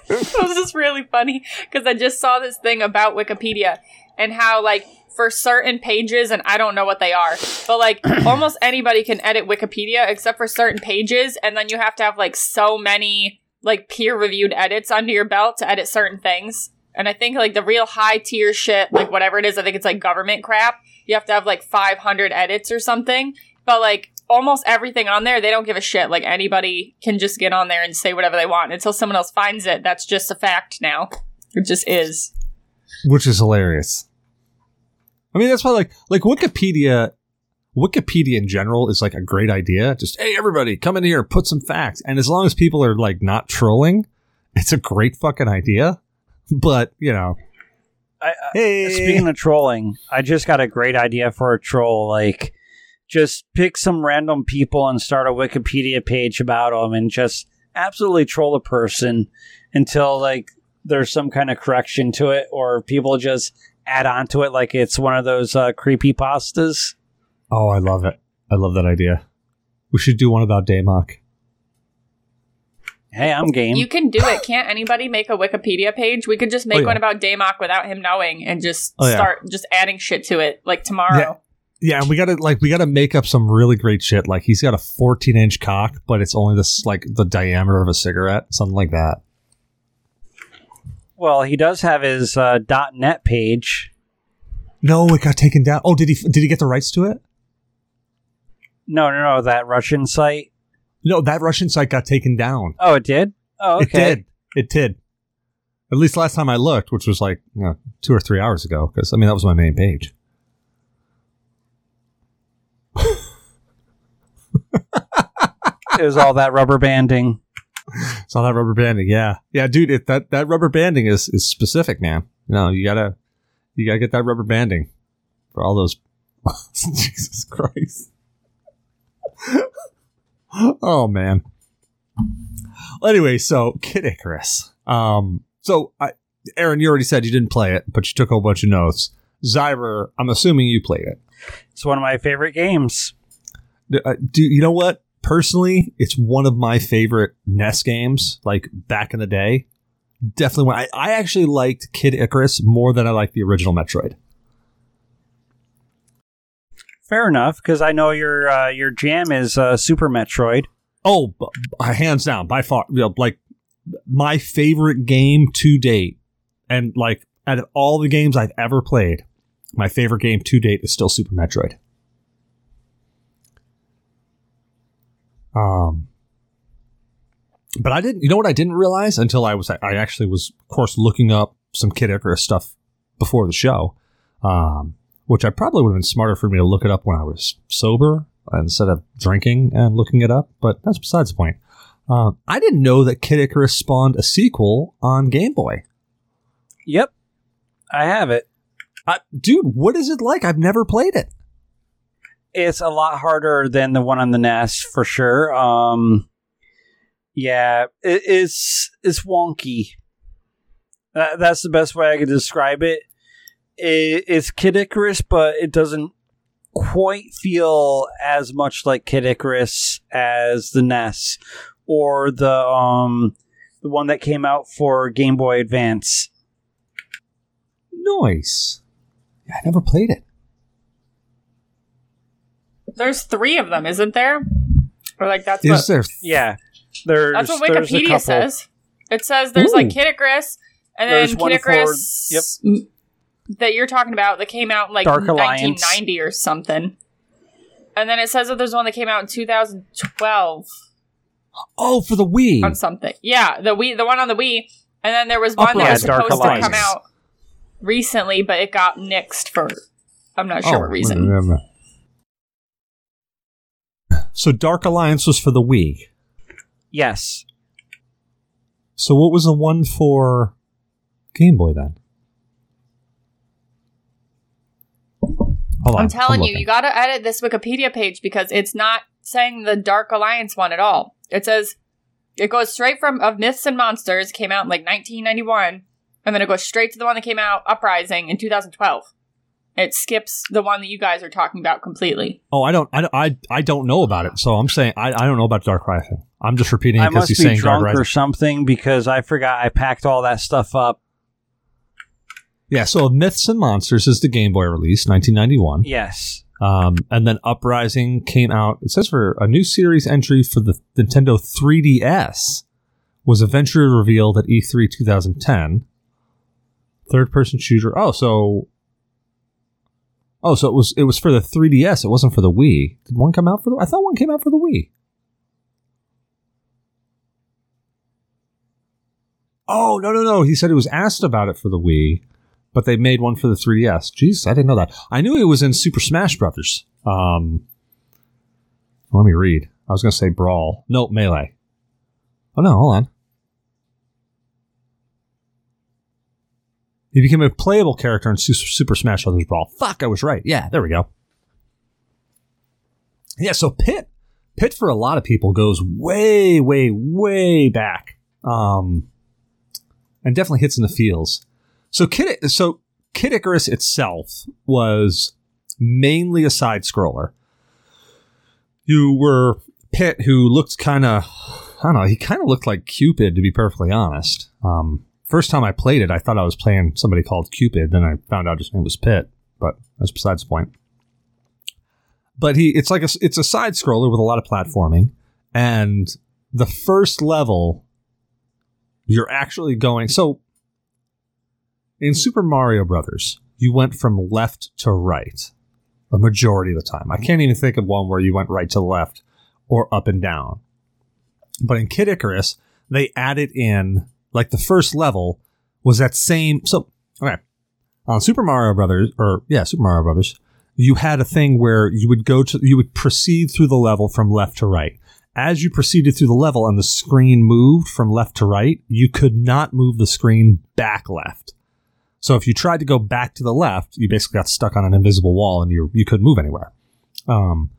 was just really funny because I just saw this thing about Wikipedia and how like for certain pages and I don't know what they are, but like almost anybody can edit Wikipedia except for certain pages and then you have to have like so many like peer reviewed edits under your belt to edit certain things. And I think like the real high tier shit, like whatever it is, I think it's like government crap. You have to have like 500 edits or something. But like almost everything on there, they don't give a shit. Like anybody can just get on there and say whatever they want until someone else finds it. That's just a fact now. It just is. which is hilarious. I mean, that's why like like Wikipedia, Wikipedia in general is like a great idea. Just hey, everybody, come in here, put some facts, and as long as people are like not trolling, it's a great fucking idea. But you know, I, I, hey, Speaking of trolling, I just got a great idea for a troll. Like, just pick some random people and start a Wikipedia page about them, and just absolutely troll a person until like there's some kind of correction to it, or people just add on to it like it's one of those uh, creepy pastas. Oh, I love it. I love that idea. We should do one about Daymok. Hey, I'm game. You can do it. Can't anybody make a Wikipedia page? We could just make Oh, yeah. one about Daymok without him knowing and just Oh, yeah. start just adding shit to it like tomorrow. Yeah, and we gotta like we gotta make up some really great shit. Like he's got a 14 inch cock, but it's only this like the diameter of a cigarette, something like that. well, he does have his uh, .net page. No, it got taken down. Oh, did he? Did he get the rights to it? No, no, no, that Russian site. No, that Russian site got taken down. Oh, it did. Oh, okay. It did. It did. At least last time I looked, which was like you know, two or three hours ago, because I mean that was my main page. It was all that rubber banding. It's all that rubber banding. Yeah, yeah, dude. It, that that rubber banding is is specific, man. You know, you gotta you gotta get that rubber banding for all those. Jesus Christ. oh man. Well, anyway, so Kid Icarus. Um, so I, Erin, you already said you didn't play it, but you took a whole bunch of notes. Zyber, I'm assuming you played it. It's one of my favorite games. D- uh, Do you know what? Personally, it's one of my favorite NES games. Like back in the day, definitely. One. I, I actually liked Kid Icarus more than I liked the original Metroid. Fair enough, because I know your uh, your jam is uh, Super Metroid. Oh, b- hands down, by far, you know, like my favorite game to date, and like out of all the games I've ever played, my favorite game to date is still Super Metroid. Um, but I didn't. You know what? I didn't realize until I was. I actually was, of course, looking up some Kid Icarus stuff before the show. Um, which I probably would have been smarter for me to look it up when I was sober instead of drinking and looking it up. But that's besides the point. Um, I didn't know that Kid Icarus spawned a sequel on Game Boy. Yep, I have it. Uh, dude, what is it like? I've never played it. It's a lot harder than the one on the NES for sure. Um, yeah, it, it's it's wonky. That, that's the best way I could describe it. It. It's Kid Icarus, but it doesn't quite feel as much like Kid Icarus as the NES or the um the one that came out for Game Boy Advance. Nice. I never played it. There's three of them, isn't there? Or like that's Is what there? Yeah, there's that's what there's a Wikipedia says. It says there's like Kid Icarus and There's then one Kid for- Icarus yep. M- that you're talking about that came out in like Dark Alliance. 1990 or something. And then it says that there's one that came out in 2012 Oh, for the Wii. on something. Yeah, the Wii, the one on the Wii. And then there was oh, one that Yeah, was Dark supposed to come out recently, but it got nixed for I'm not sure Oh, what reason. wait, wait, wait. So Dark Alliance was for the Wii. Yes, So what was the one for Game Boy then? Hold on, I'm telling you, looking. you got to edit this Wikipedia page because it's not saying the Dark Alliance one at all. It says it goes straight from of Myths and Monsters came out in like 1991, and then it goes straight to the one that came out Uprising in 2012. It skips the one that you guys are talking about completely. Oh, I don't, I, I, I don't know about it. So I'm saying I, I don't know about Dark Rising. I'm just repeating it I because must he's be saying Dark Rising. or something because I forgot I packed all that stuff up. Yeah. So Myths and Monsters is the Game Boy release, 1991. Yes, Um, and then Uprising came out. It says for a new series entry for the Nintendo 3DS was eventually revealed at E E3 2010. Third person shooter. Oh, so oh, so it was it was for the 3DS. It wasn't for the Wii. Did one come out for the? I thought one came out for the Wii. Oh no no no! He said he was asked about it for the Wii, but they made one for the 3DS. Jeez, I didn't know that. I knew it was in Super Smash Brothers. Um, let me read. I was going to say Brawl. No, Melee. Oh no, hold on. He became a playable character in Super Smash Brothers Brawl. Fuck, I was right. Yeah, there we go. Yeah, so Pit, Pit for a lot of people goes way, way, way back, um, and definitely hits in the feels. So Kid, so Kid Icarus itself was mainly a side scroller. You were Pit, who looked kind of, I don't know, he kind of looked like Cupid, to be perfectly honest. Um, first time I played it, I thought I was playing somebody called Cupid. Then I found out his name was Pit, but that's besides the point. But he, it's like a, it's a side scroller with a lot of platforming, and the first level, you're actually going. So, in Super Mario Brothers, you went from left to right a majority of the time. I can't even think of one where you went right to left or up and down. But in Kid Icarus, they added in like the first level was that same. So okay, on Super Mario Brothers, or yeah, Super Mario Brothers, you had a thing where you would go to you would proceed through the level from left to right. As you proceeded through the level and the screen moved from left to right, you could not move the screen back left. So if you tried to go back to the left, you basically got stuck on an invisible wall and you you couldn't move anywhere. Um,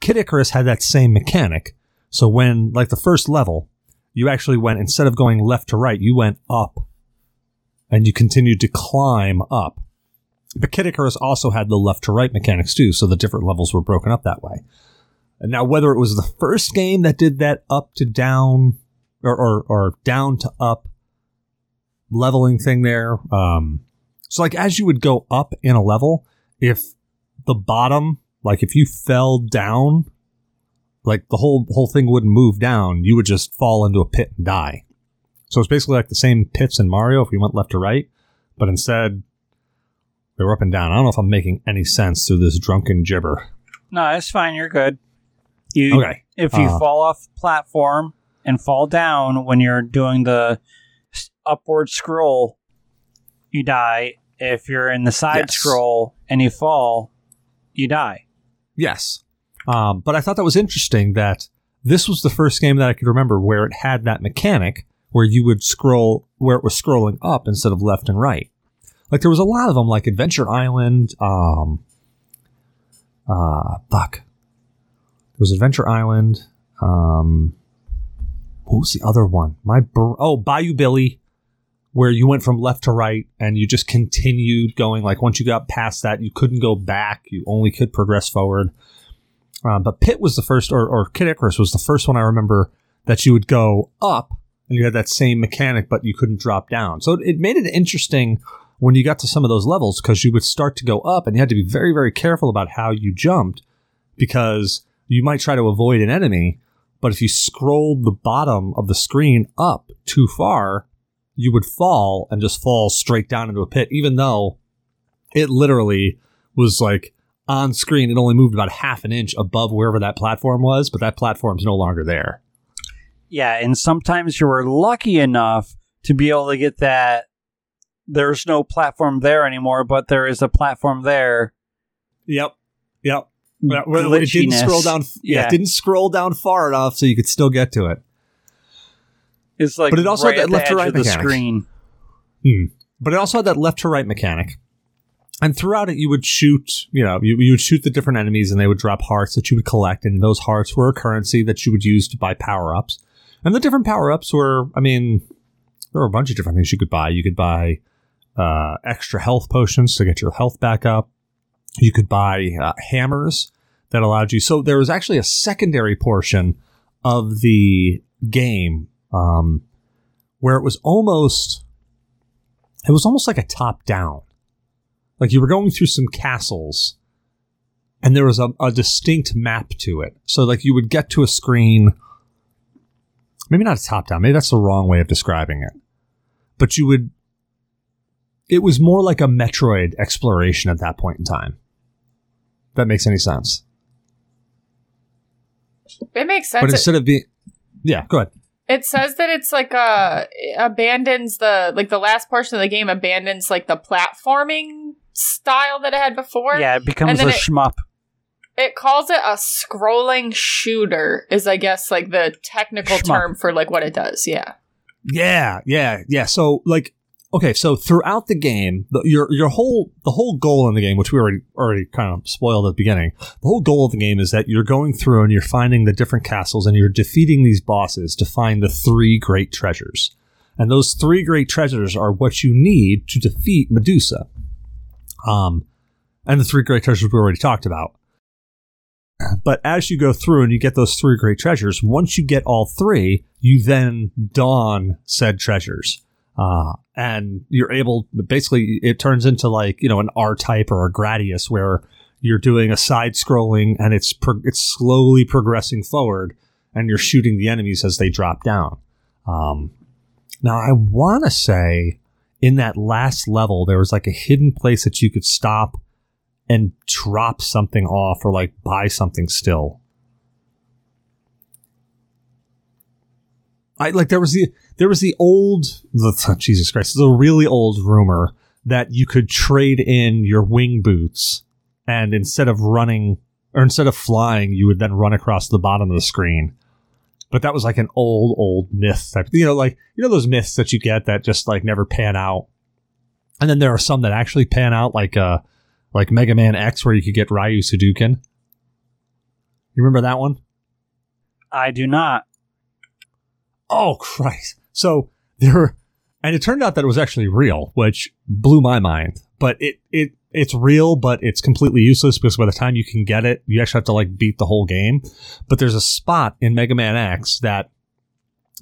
Kid Icarus had that same mechanic. So when like the first level, you actually went instead of going left to right, you went up, and you continued to climb up. But Kid Icarus also had the left to right mechanics too, so the different levels were broken up that way. And now, whether it was the first game that did that up to down or or, or down to up leveling thing there, um, so like as you would go up in a level, if the bottom, like if you fell down, like the whole whole thing wouldn't move down, you would just fall into a pit and die. So it's basically like the same pits in Mario if you went left to right, but instead they were up and down. I don't know if I'm making any sense through this drunken gibber. No, it's fine. You're good. You, Okay. If you Uh, fall off platform and fall down when you're doing the upward scroll, you die. If you're in the side Yes. scroll and you fall, you die. Yes. Um, but I thought that was interesting that this was the first game that I could remember where it had that mechanic where you would scroll, where it was scrolling up instead of left and right. Like there was a lot of them, like Adventure Island, um, uh, fuck. There was Adventure Island, um, what was the other one? My, br- oh, Bayou Billy, where you went from left to right and you just continued going. Like once you got past that, you couldn't go back. You only could progress forward. Um, but Pit was the first, or, or Kid Icarus was the first one I remember that you would go up and you had that same mechanic, but you couldn't drop down. So it, it made it interesting when you got to some of those levels because you would start to go up and you had to be very, very careful about how you jumped because you might try to avoid an enemy, but if you scrolled the bottom of the screen up too far, you would fall and just fall straight down into a pit, even though it literally was like on screen. It only moved about half an inch above wherever that platform was, but that platform's no longer there. Yeah, and sometimes you were lucky enough to be able to get that. There's no platform there anymore, but there is a platform there. Yep. Yep. Well, it didn't scroll down. Yeah, Yeah. it didn't scroll down far enough so you could still get to it. It's like But it also right had that the left to right the mechanic. screen. But it also had that left to right mechanic. And throughout it, you would shoot, you know, you, you would shoot the different enemies and they would drop hearts that you would collect. And those hearts were a currency that you would use to buy power ups. And the different power ups were, I mean, there were a bunch of different things you could buy. You could buy uh, extra health potions to get your health back up. You could buy uh, hammers that allowed you. So there was actually a secondary portion of the game um, where it was almost it was almost like a top down. Like you were going through some castles and there was a, a distinct map to it. So like you would get to a screen maybe not a top down, maybe that's the wrong way of describing it. But you would it was more like a Metroid exploration at that point in time. If that makes any sense. It makes sense. But instead of being Yeah, go ahead. It says that it's like uh abandons the like the last portion of the game abandons like the platforming style that it had before. Yeah, it becomes a it- shmup. It calls it a scrolling shooter is I guess like the technical Shmup. term for like what it does. Yeah. Yeah, yeah, yeah. So like, okay, so throughout the game, the, your your whole the whole goal in the game, which we already already kind of spoiled at the beginning, the whole goal of the game is that you're going through and you're finding the different castles and you're defeating these bosses to find the three great treasures, and those three great treasures are what you need to defeat Medusa. Um, and the three great treasures we already talked about. But as you go through and you get those three great treasures, once you get all three, you then don said treasures. Uh, and you're able, basically, it turns into like, you know, an R type or a Gradius where you're doing a side scrolling and it's, pro- it's slowly progressing forward and you're shooting the enemies as they drop down. Um, now, I want to say in that last level, there was like a hidden place that you could stop and drop something off or like buy something still. I like there was the there was the old the, Jesus Christ the really old rumor that you could trade in your wing boots and instead of running or instead of flying you would then run across the bottom of the screen. But that was like an old old myth you know like you know those myths that you get that just like never pan out. And then there are some that actually pan out like uh like Mega Man X where you could get Ryu's Hadouken. You remember that one? I do not. Oh Christ! So there, were, and it turned out that it was actually real, which blew my mind. But it it it's real, but it's completely useless because by the time you can get it, you actually have to like beat the whole game. But there's a spot in Mega Man X that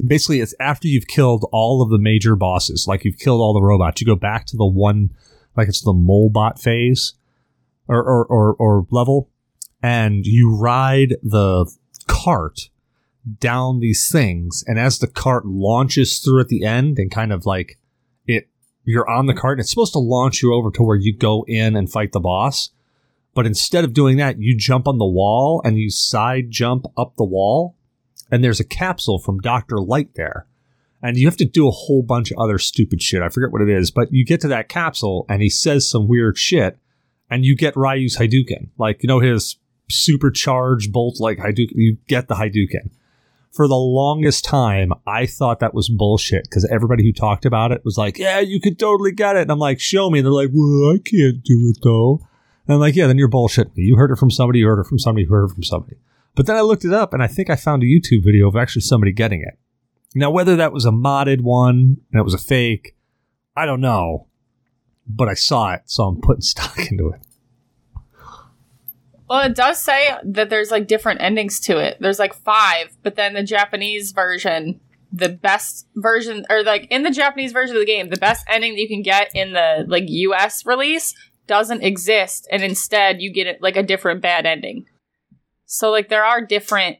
basically it's after you've killed all of the major bosses, like you've killed all the robots, you go back to the one, like it's the Molebot phase or or or, or level, and you ride the cart down these things and as the cart launches through at the end and kind of like it you're on the cart and it's supposed to launch you over to where you go in and fight the boss but instead of doing that you jump on the wall and you side jump up the wall and there's a capsule from Dr. Light there. And you have to do a whole bunch of other stupid shit. I forget what it is but you get to that capsule and he says some weird shit and you get Ryu's Hadouken. Like you know his supercharged bolt like Hadouken. You get the Hadouken for the longest time, I thought that was bullshit because everybody who talked about it was like, yeah, you could totally get it. And I'm like, show me. And they're like, well, I can't do it though. And I'm like, yeah, then you're bullshit. You heard it from somebody, you heard it from somebody, you heard it from somebody. But then I looked it up and I think I found a YouTube video of actually somebody getting it. Now, whether that was a modded one and it was a fake, I don't know. But I saw it, so I'm putting stock into it. Well, it does say that there's like different endings to it. There's like five, but then the Japanese version, the best version, or like in the Japanese version of the game, the best ending that you can get in the like US release doesn't exist, and instead you get it like a different bad ending. So like there are different.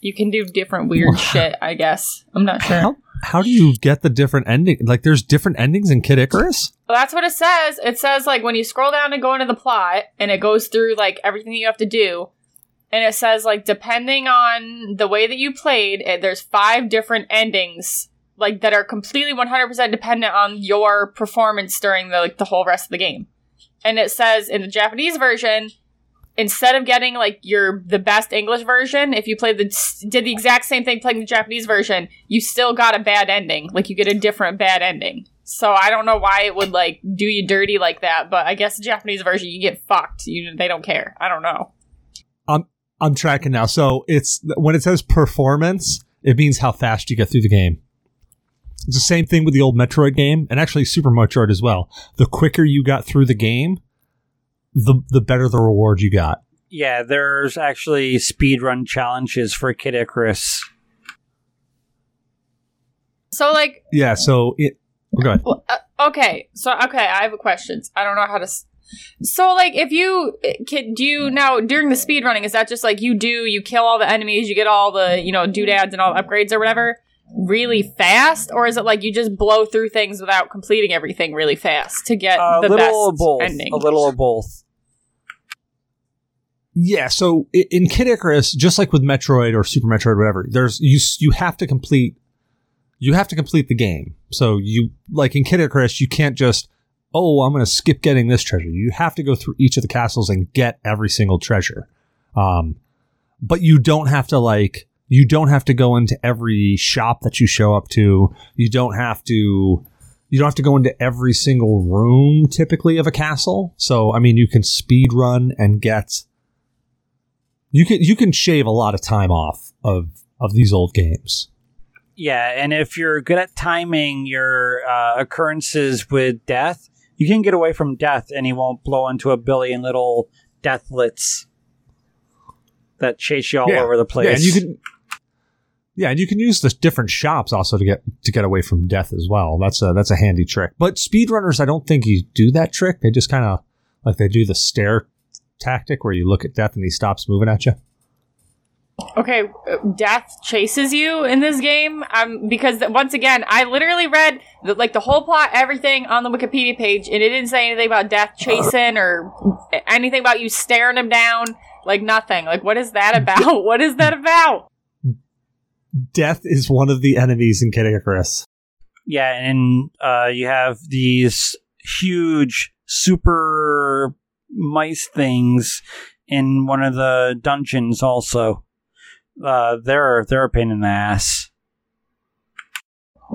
You can do different weird shit. I guess I'm not sure. How, how do you get the different ending? Like, there's different endings in Kid Icarus? Well, that's what it says. It says like when you scroll down and go into the plot, and it goes through like everything you have to do, and it says like depending on the way that you played, it, there's five different endings like that are completely 100% dependent on your performance during the like the whole rest of the game. And it says in the Japanese version, instead of getting like your the best English version, if you played the did the exact same thing playing the Japanese version, you still got a bad ending. Like you get a different bad ending. So I don't know why it would like do you dirty like that, but I guess the Japanese version you get fucked. You they don't care. I don't know. I'm I'm tracking now. So it's when it says performance, it means how fast you get through the game. It's the same thing with the old Metroid game, and actually Super Metroid as well. The quicker you got through the game, the the better the reward you got. Yeah, there's actually speedrun challenges for Kid Icarus. So like Yeah. So it. oh, Go ahead. Uh, okay, so okay, I have a question. I don't know how to. S- so, like, if you can, do you now during the speed running, is that just like you do, you kill all the enemies, you get all the you know doodads and all the upgrades or whatever really fast, or is it like you just blow through things without completing everything really fast to get A the little best of both. ending? A little of both. Yeah, so in Kid Icarus, just like with Metroid or Super Metroid, whatever, there's you you have to complete you have to complete the game. So you like in Kid Icarus, you can't just oh I'm going to skip getting this treasure. You have to go through each of the castles and get every single treasure. Um, but you don't have to like you don't have to go into every shop that you show up to. You don't have to you don't have to go into every single room typically of a castle. So I mean you can speed run and get you can you can shave a lot of time off of of these old games. Yeah, and if you're good at timing your uh, occurrences with death, you can get away from death, and you won't blow into a billion little deathlets that chase you all Yeah. over the place. Yeah, and you can Yeah, and you can use the different shops also to get to get away from death as well. That's a that's a handy trick. But speedrunners, I don't think you do that trick. They just kind of like they do the stare tactic where you look at death and he stops moving at you. Okay, uh, death chases you in this game. Um, because once again, I literally read the, like the whole plot, everything on the Wikipedia page, and it didn't say anything about death chasing or anything about you staring him down. Like nothing. Like what is that about? what is that about? Death is one of the enemies in Kid Icarus. Yeah, and uh, you have these huge super mice things in one of the dungeons. Also, uh, they're they're a pain in the ass.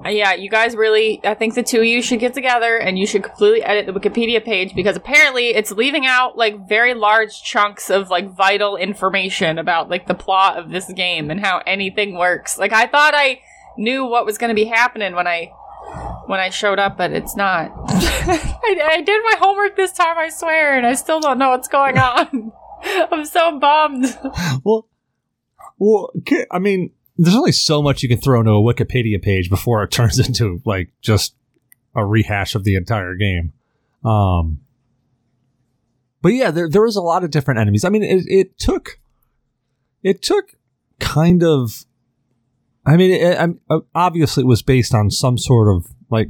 Uh, yeah, you guys really, I think the two of you should get together and you should completely edit the Wikipedia page because apparently it's leaving out like very large chunks of like vital information about like the plot of this game and how anything works. Like I thought I knew what was going to be happening when I when I showed up, but it's not. I, I did my homework this time, I swear, and I still don't know what's going on. I'm so bummed. Well, well, I mean, there's only so much you can throw into a Wikipedia page before it turns into like just a rehash of the entire game. Um, but yeah, there there was a lot of different enemies. I mean, it, it took it took kind of. I mean, it, uh, obviously, it was based on some sort of like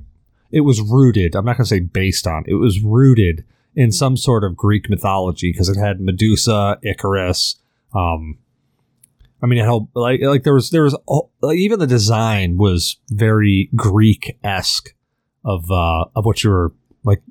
it was rooted. I'm not going to say based on. It was rooted in some sort of Greek mythology because it had Medusa, Icarus. Um, I mean, it had like like there was there was like even the design was very Greek esque of uh of what you were like.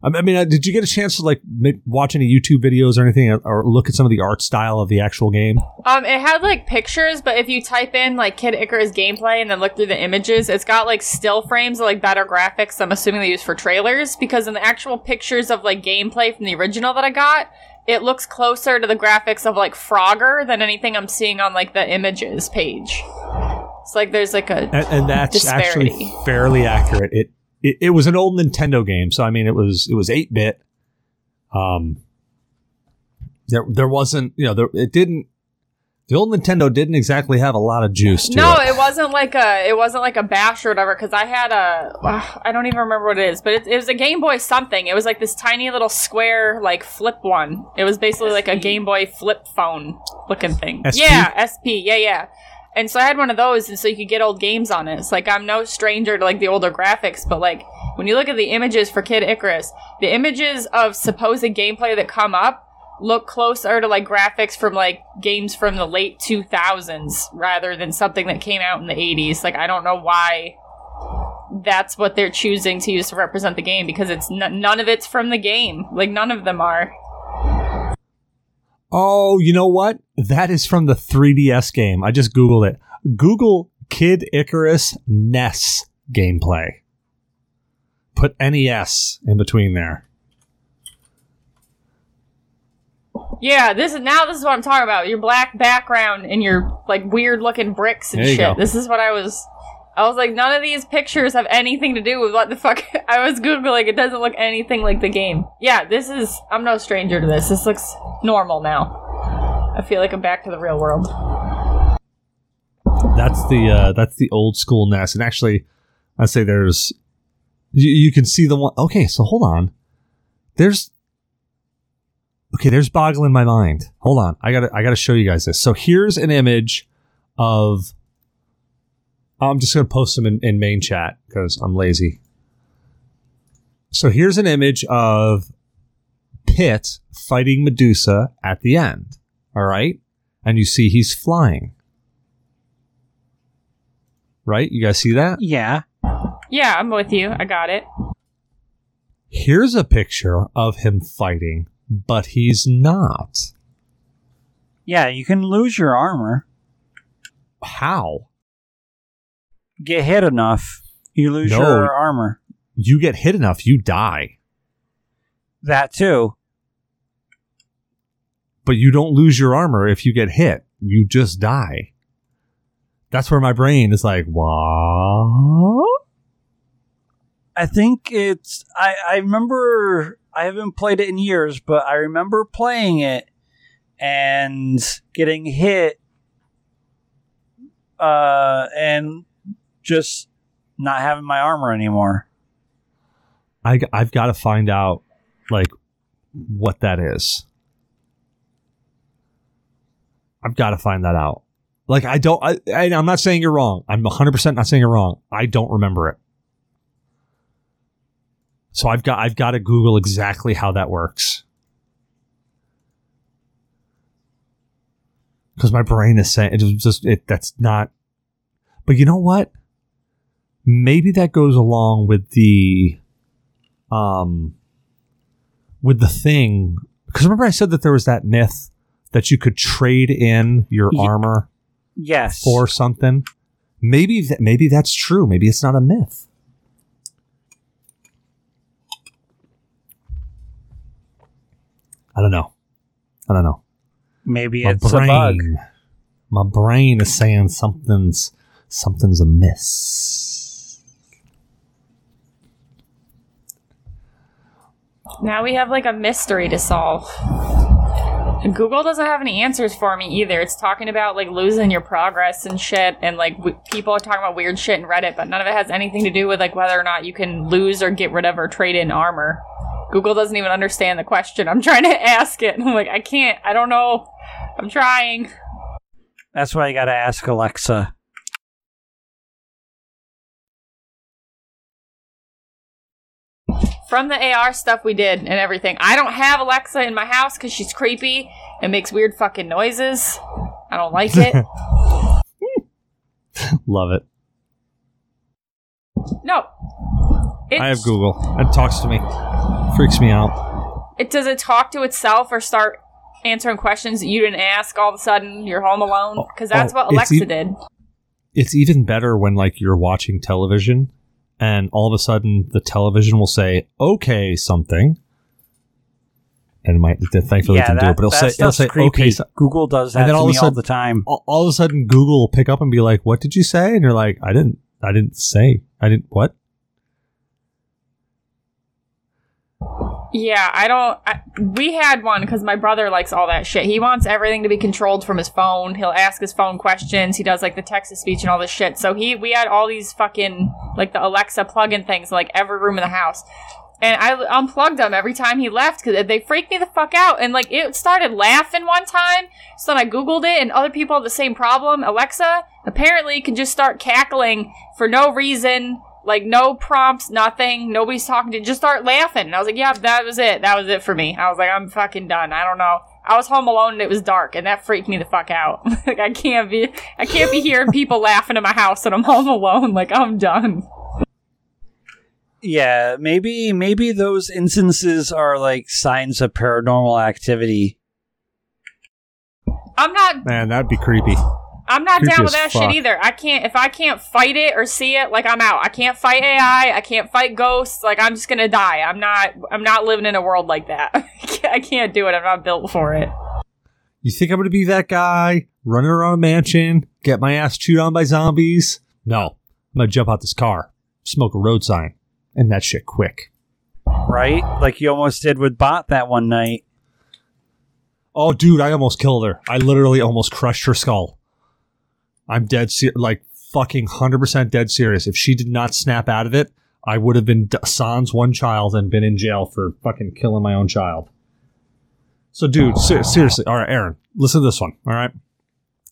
I mean, uh, did you get a chance to like watch any YouTube videos or anything, or look at some of the art style of the actual game? Um, it had like pictures, but if you type in like Kid Icarus gameplay and then look through the images, it's got like still frames of like better graphics. I'm assuming they use for trailers because in the actual pictures of like gameplay from the original that I got, it looks closer to the graphics of like Frogger than anything I'm seeing on like the images page. It's like there's like a and, and that's Disparity. actually fairly accurate. It, it it was an old Nintendo game, so I mean, it was it was eight bit. Um, there there wasn't you know there it didn't the old Nintendo didn't exactly have a lot of juice to no, it. it wasn't like a it wasn't like a bash or whatever. Because I had a ugh, I don't even remember what it is, but it, it was a Game Boy something. It was like this tiny little square like flip one. It was basically like a Game Boy flip phone looking thing. SP? Yeah, SP. Yeah, yeah. And so I had one of those, and so you could get old games on it. It's like I'm no stranger to like the older graphics, but like when you look at the images for Kid Icarus, the images of supposed gameplay that come up look closer to like graphics from like games from the late 2000s rather than something that came out in the 80s. Like I don't know why that's what they're choosing to use to represent the game because it's n- none of it's from the game. Like none of them are. Oh, you know what? That is from the 3DS game. I just googled it. Google Kid Icarus NES gameplay. Put NES in between there. Yeah, this is now this is what I'm talking about. Your black background and your like weird looking bricks and shit. go. This is what I was I was like, none of these pictures have anything to do with what the fuck I was googling. It doesn't look anything like the game. Yeah, this is. I'm no stranger to this. This looks normal now. I feel like I'm back to the real world. That's the uh, that's the old school NES. And actually, I'd say there's you, you can see the one. Okay, so hold on. There's okay. There's boggling my mind. Hold on. I gotta I gotta show you guys this. So here's an image of. I'm just gonna post them in, in main chat because I'm lazy. So here's an image of Pit fighting Medusa at the end. All right? And you see he's flying. Right? You guys see that? Yeah. Yeah, I'm with you. I got it. Here's a picture of him fighting, but he's not. Yeah, you can lose your armor. How? Get hit enough, you lose No. your armor. You get hit enough, you die. That too. But you don't lose your armor if you get hit. You just die. That's where my brain is like, what? I think it's. I, I remember. I haven't played it in years, but I remember playing it and getting hit uh, and just not having my armor anymore. I, I've got to find out, like, what that is. I've got to find that out. Like, I don't, I, I'm not saying you're wrong. I'm 100% not saying you're wrong. I don't remember it. So I've got, I've got to Google exactly how that works. Because my brain is saying, it just, it, that's not, but you know what? Maybe that goes along with the, um with the thing because remember I said that there was that myth that you could trade in your Ye- armor Yes. for something. Maybe that maybe that's true. Maybe it's not a myth. I don't know. I don't know. Maybe My it's a bug. brain, my brain is saying something's something's amiss. Now we have like a mystery to solve. Google doesn't have any answers for me either. It's talking about like losing your progress and shit, and like w- people are talking about weird shit in Reddit, but none of it has anything to do with like whether or not you can lose or get rid of or trade in armor. Google doesn't even understand the question. I'm trying to ask it. I'm like, I can't. I don't know. I'm trying. That's why you got to ask Alexa. From the AR stuff we did and everything, I don't have Alexa in my house because she's creepy and makes weird fucking noises. I don't like it. Love it. no. It, I have Google. It talks to me. Freaks me out. It does it talk to itself or start answering questions that you didn't ask all of a sudden you're home alone? Because that's Oh, what oh, it's Alexa e- did. It's even better when like you're watching television and all of a sudden the television will say okay something. And it might thankfully it yeah, didn't do it, but it'll say it'll say creepy. okay so, Google does that And then to all of a me all the time. all, all of a sudden Google will pick up and be like, "What did you say?" And you're like, "I didn't. I didn't say. I didn't. What?" Yeah, I don't. I, we had one because my brother likes all that shit. He wants everything to be controlled from his phone. He'll ask his phone questions. He does like the Texas speech and all this shit. So he, we had all these fucking like the Alexa plug-in things in, like every room in the house. And I unplugged them every time he left because they freaked me the fuck out. And like it started laughing one time. So then I googled it, and other people have the same problem. Alexa apparently can just start cackling for no reason like no prompts, nothing. Nobody's talking to. Just start laughing. And I was like, yeah, that was it. That was it for me. I was like, I'm fucking done. I don't know. I was home alone and it was dark, and that freaked me the fuck out. like I can't be, I can't be hearing people laughing in my house and I'm home alone. Like I'm done. Yeah, maybe maybe those instances are like signs of paranormal activity. I'm not, Man, that'd be creepy. I'm not Creepy down with that fuck. shit either. I can't if I can't fight it or see it. Like I'm out. I can't fight AI. I can't fight ghosts. Like I'm just gonna die. I'm not. I'm not living in a world like that. I can't do it. I'm not built for it. You think I'm gonna be that guy running around a mansion, get my ass chewed on by zombies? No, I'm gonna jump out this car, smoke a road sign, and that shit quick. Right? Like you almost did with Bot that one night. Oh, dude, I almost killed her. I literally almost crushed her skull. I'm dead, ser- like fucking hundred percent dead serious. If she did not snap out of it, I would have been sans one child and been in jail for fucking killing my own child. So, dude, ser- seriously, all right, Erin, listen to this one. All right,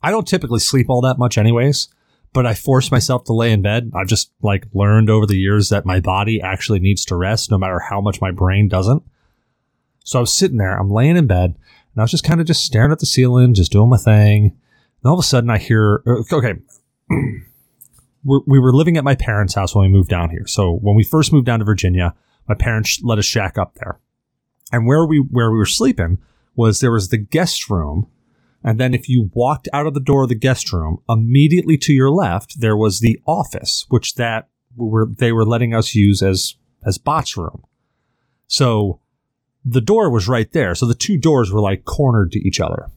I don't typically sleep all that much, anyways. But I force myself to lay in bed. I've just like learned over the years that my body actually needs to rest, no matter how much my brain doesn't. So I was sitting there, I'm laying in bed, and I was just kind of just staring at the ceiling, just doing my thing. And all of a sudden, I hear, uh, okay, we were living at my parents' house when we moved down here. So when we first moved down to Virginia, my parents let us shack up there. And where we where we were sleeping was there was the guest room, and then if you walked out of the door of the guest room, immediately to your left there was the office, which that were they were letting us use as as bot's room. So the door was right there. So the two doors were like cornered to each other.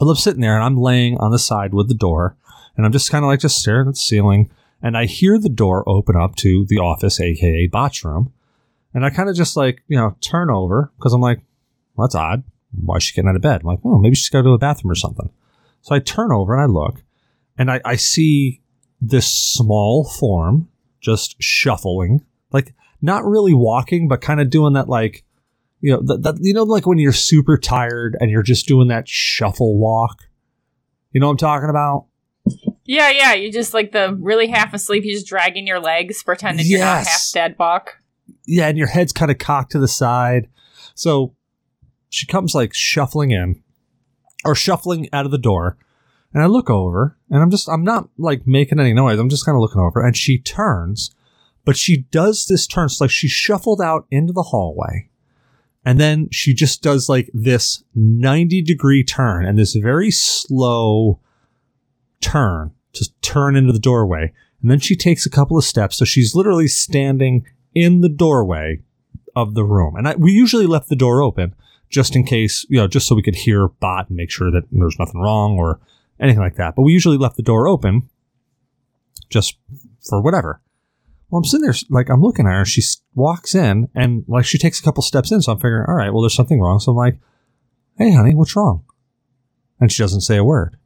I love sitting there and I'm laying on the side with the door and I'm just kind of like just staring at the ceiling and I hear the door open up to the office, aka bot's room. And I kind of just like, you know, turn over because I'm like, well, that's odd. Why is she getting out of bed? I'm like, oh, maybe she's got to go to the bathroom or something. So I turn over and I look and I, I see this small form just shuffling, like not really walking, but kind of doing that, like, you know, that, that, you know, like when you're super tired and you're just doing that shuffle walk. You know what I'm talking about? Yeah, yeah. You just like the really half asleep. you're just dragging your legs, pretending you're not half dead. walk yeah, and your head's kind of cocked to the side. So she comes like shuffling in or shuffling out of the door. And I look over and I'm just, I'm not like making any noise. I'm just kind of looking over and she turns, but she does this turn. It's like she shuffled out into the hallway. And then she just does like this 90 degree turn and this very slow turn to turn into the doorway. And then she takes a couple of steps. So she's literally standing in the doorway of the room. And I, we usually left the door open just in case, you know, just so we could hear Bot and make sure that there's nothing wrong or anything like that. But we usually left the door open just for whatever. Well, I'm sitting there, like, I'm looking at her. She walks in and, like, she takes a couple steps in. So I'm figuring, all right, well, there's something wrong. So I'm like, hey, honey, what's wrong? And she doesn't say a word.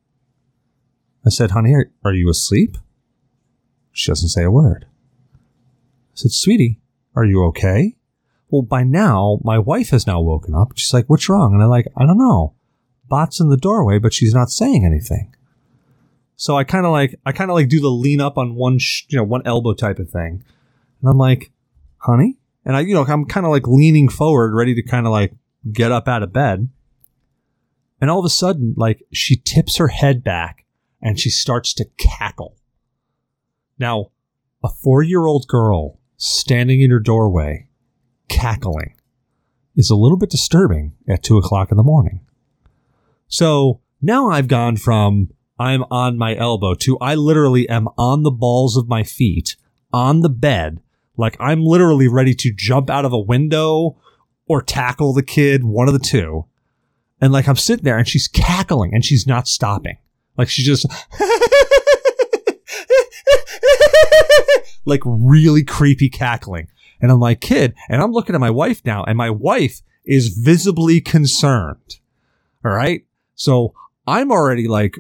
I said, honey, are, are you asleep? She doesn't say a word. I said, sweetie, are you okay? Well, by now, my wife has now woken up. She's like, what's wrong? And I'm like, I don't know. Bot's in the doorway, but she's not saying anything. So I kind of like, I kind of like do the lean up on one, sh- you know, one elbow type of thing. And I'm like, honey? And I, you know, I'm kind of like leaning forward, ready to kind of like get up out of bed. And all of a sudden, like, she tips her head back and she starts to cackle. Now, a four year old girl standing in her doorway, cackling, is a little bit disturbing at two o'clock in the morning. So now I've gone from I'm on my elbow to I literally am on the balls of my feet on the bed. Like I'm literally ready to jump out of a window or tackle the kid, one of the two. And like I'm sitting there and she's cackling and she's not stopping. Like she's just like really creepy cackling. And I'm like, kid, and I'm looking at my wife now, and my wife is visibly concerned. All right. So I'm already like,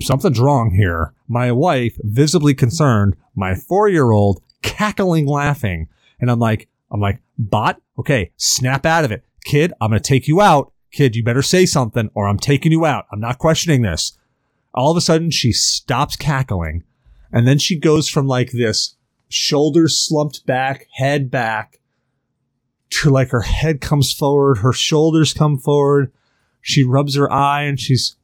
something's wrong here. My wife, visibly concerned, my four year old cackling, laughing. And I'm like, I'm like, bot, okay, snap out of it. Kid, I'm going to take you out. Kid, you better say something or I'm taking you out. I'm not questioning this. All of a sudden, she stops cackling. And then she goes from like this shoulders slumped back, head back, to like her head comes forward, her shoulders come forward. She rubs her eye and she's,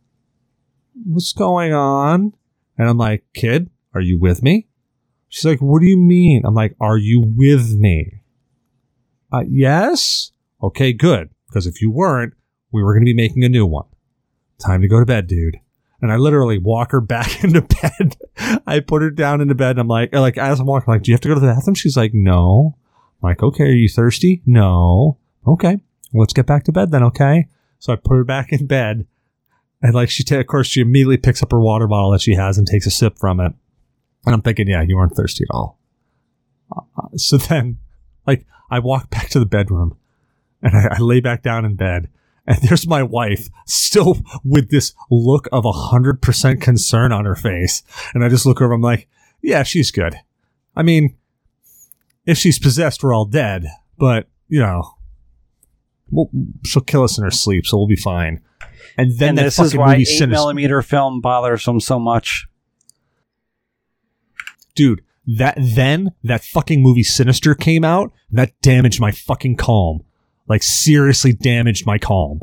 what's going on? And I'm like, kid, are you with me? She's like, what do you mean? I'm like, are you with me? Uh, yes. Okay, good. Because if you weren't, we were going to be making a new one. Time to go to bed, dude. And I literally walk her back into bed. I put her down into bed and I'm like, like as I'm walking, I'm like, do you have to go to the bathroom? She's like, no. I'm like, okay, are you thirsty? No. Okay. Let's get back to bed then, okay? So I put her back in bed. And like she, of course, she immediately picks up her water bottle that she has and takes a sip from it. And I'm thinking, yeah, you weren't thirsty at all. Uh, so then, like, I walk back to the bedroom and I, I lay back down in bed. And there's my wife still with this look of a hundred percent concern on her face. And I just look over, I'm like, yeah, she's good. I mean, if she's possessed, we're all dead, but you know, we'll, she'll kill us in her sleep, so we'll be fine. And then and that this fucking is why movie eight Sinister, millimeter film bothers him so much. dude. That then that fucking movie Sinister came out. And that damaged my fucking calm. Like seriously damaged my calm.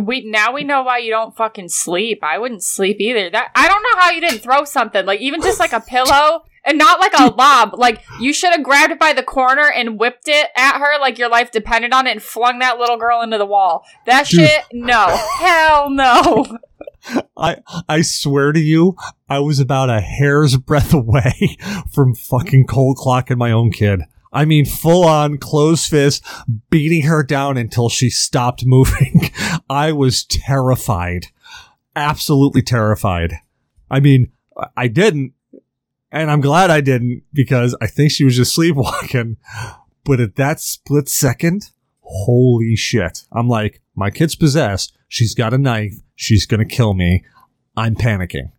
We now we know why you don't fucking sleep. I wouldn't sleep either. That I don't know how you didn't throw something like even just like a pillow and not like a lob. Like you should have grabbed it by the corner and whipped it at her like your life depended on it and flung that little girl into the wall. That shit, no, hell no. I I swear to you, I was about a hair's breadth away from fucking cold clocking my own kid. I mean, full on closed fist, beating her down until she stopped moving. I was terrified. Absolutely terrified. I mean, I didn't, and I'm glad I didn't because I think she was just sleepwalking. But at that split second, holy shit. I'm like, my kid's possessed. She's got a knife. She's going to kill me. I'm panicking.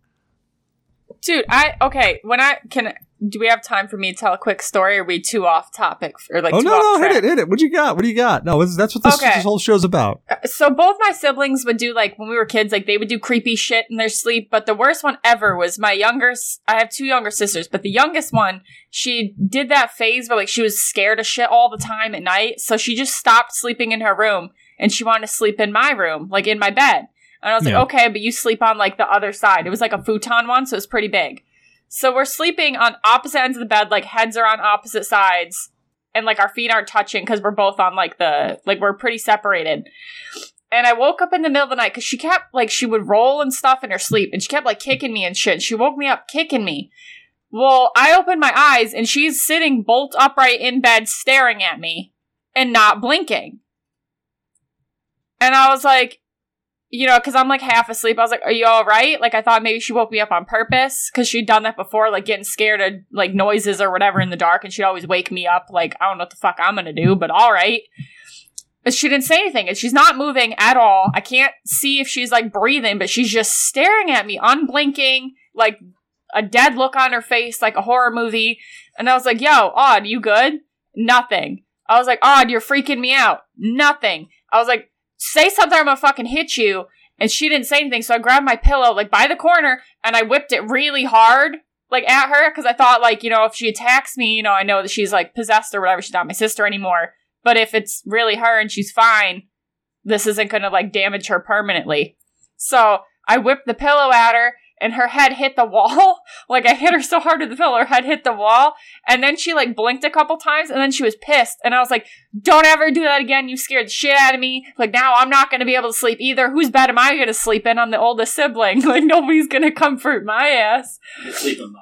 Dude, I okay. When I can, do we have time for me to tell a quick story? Or are we too off topic or like? oh, no, no, track? hit it, hit it. What do you got? What do you got? No, this- that's what this, Okay. this whole show's about. Uh, so both my siblings would do like when we were kids like they would do creepy shit in their sleep but the worst one ever was my younger I have two younger sisters but the youngest one she did that phase where like she was scared of shit all the time at night so she just stopped sleeping in her room and she wanted to sleep in my room like in my bed and i was Yeah. like okay but you sleep on like the other side it was like a futon one so it's pretty big so we're sleeping on opposite ends of the bed like heads are on opposite sides and like our feet aren't touching because we're both on like the like we're pretty separated and I woke up in the middle of the night because she kept like she would roll and stuff in her sleep, and she kept like kicking me and shit. And she woke me up kicking me. Well, I opened my eyes and she's sitting bolt upright in bed, staring at me and not blinking. And I was like, you know, because I'm like half asleep. I was like, "Are you all right?" Like I thought maybe she woke me up on purpose because she'd done that before, like getting scared of like noises or whatever in the dark, and she'd always wake me up. Like I don't know what the fuck I'm gonna do, but all right. But she didn't say anything, and she's not moving at all. I can't see if she's like breathing, but she's just staring at me, unblinking, like a dead look on her face, like a horror movie. And I was like, "Yo, Odd, you good?" Nothing. I was like, "Odd, you're freaking me out." Nothing. I was like, "Say something, I'm gonna fucking hit you." And she didn't say anything, so I grabbed my pillow like by the corner and I whipped it really hard, like at her, because I thought like you know if she attacks me, you know I know that she's like possessed or whatever. She's not my sister anymore. But if it's really her and she's fine, this isn't to like damage her permanently. So I whipped the pillow at her and her head hit the wall. like I hit her so hard with the pillow, her head hit the wall. And then she like blinked a couple times and then she was pissed. And I was like, don't ever do that again. You scared the shit out of me. Like now I'm not going to be able to sleep either. Whose bed am I going to sleep in? I'm the oldest sibling. Like nobody's going to comfort my ass.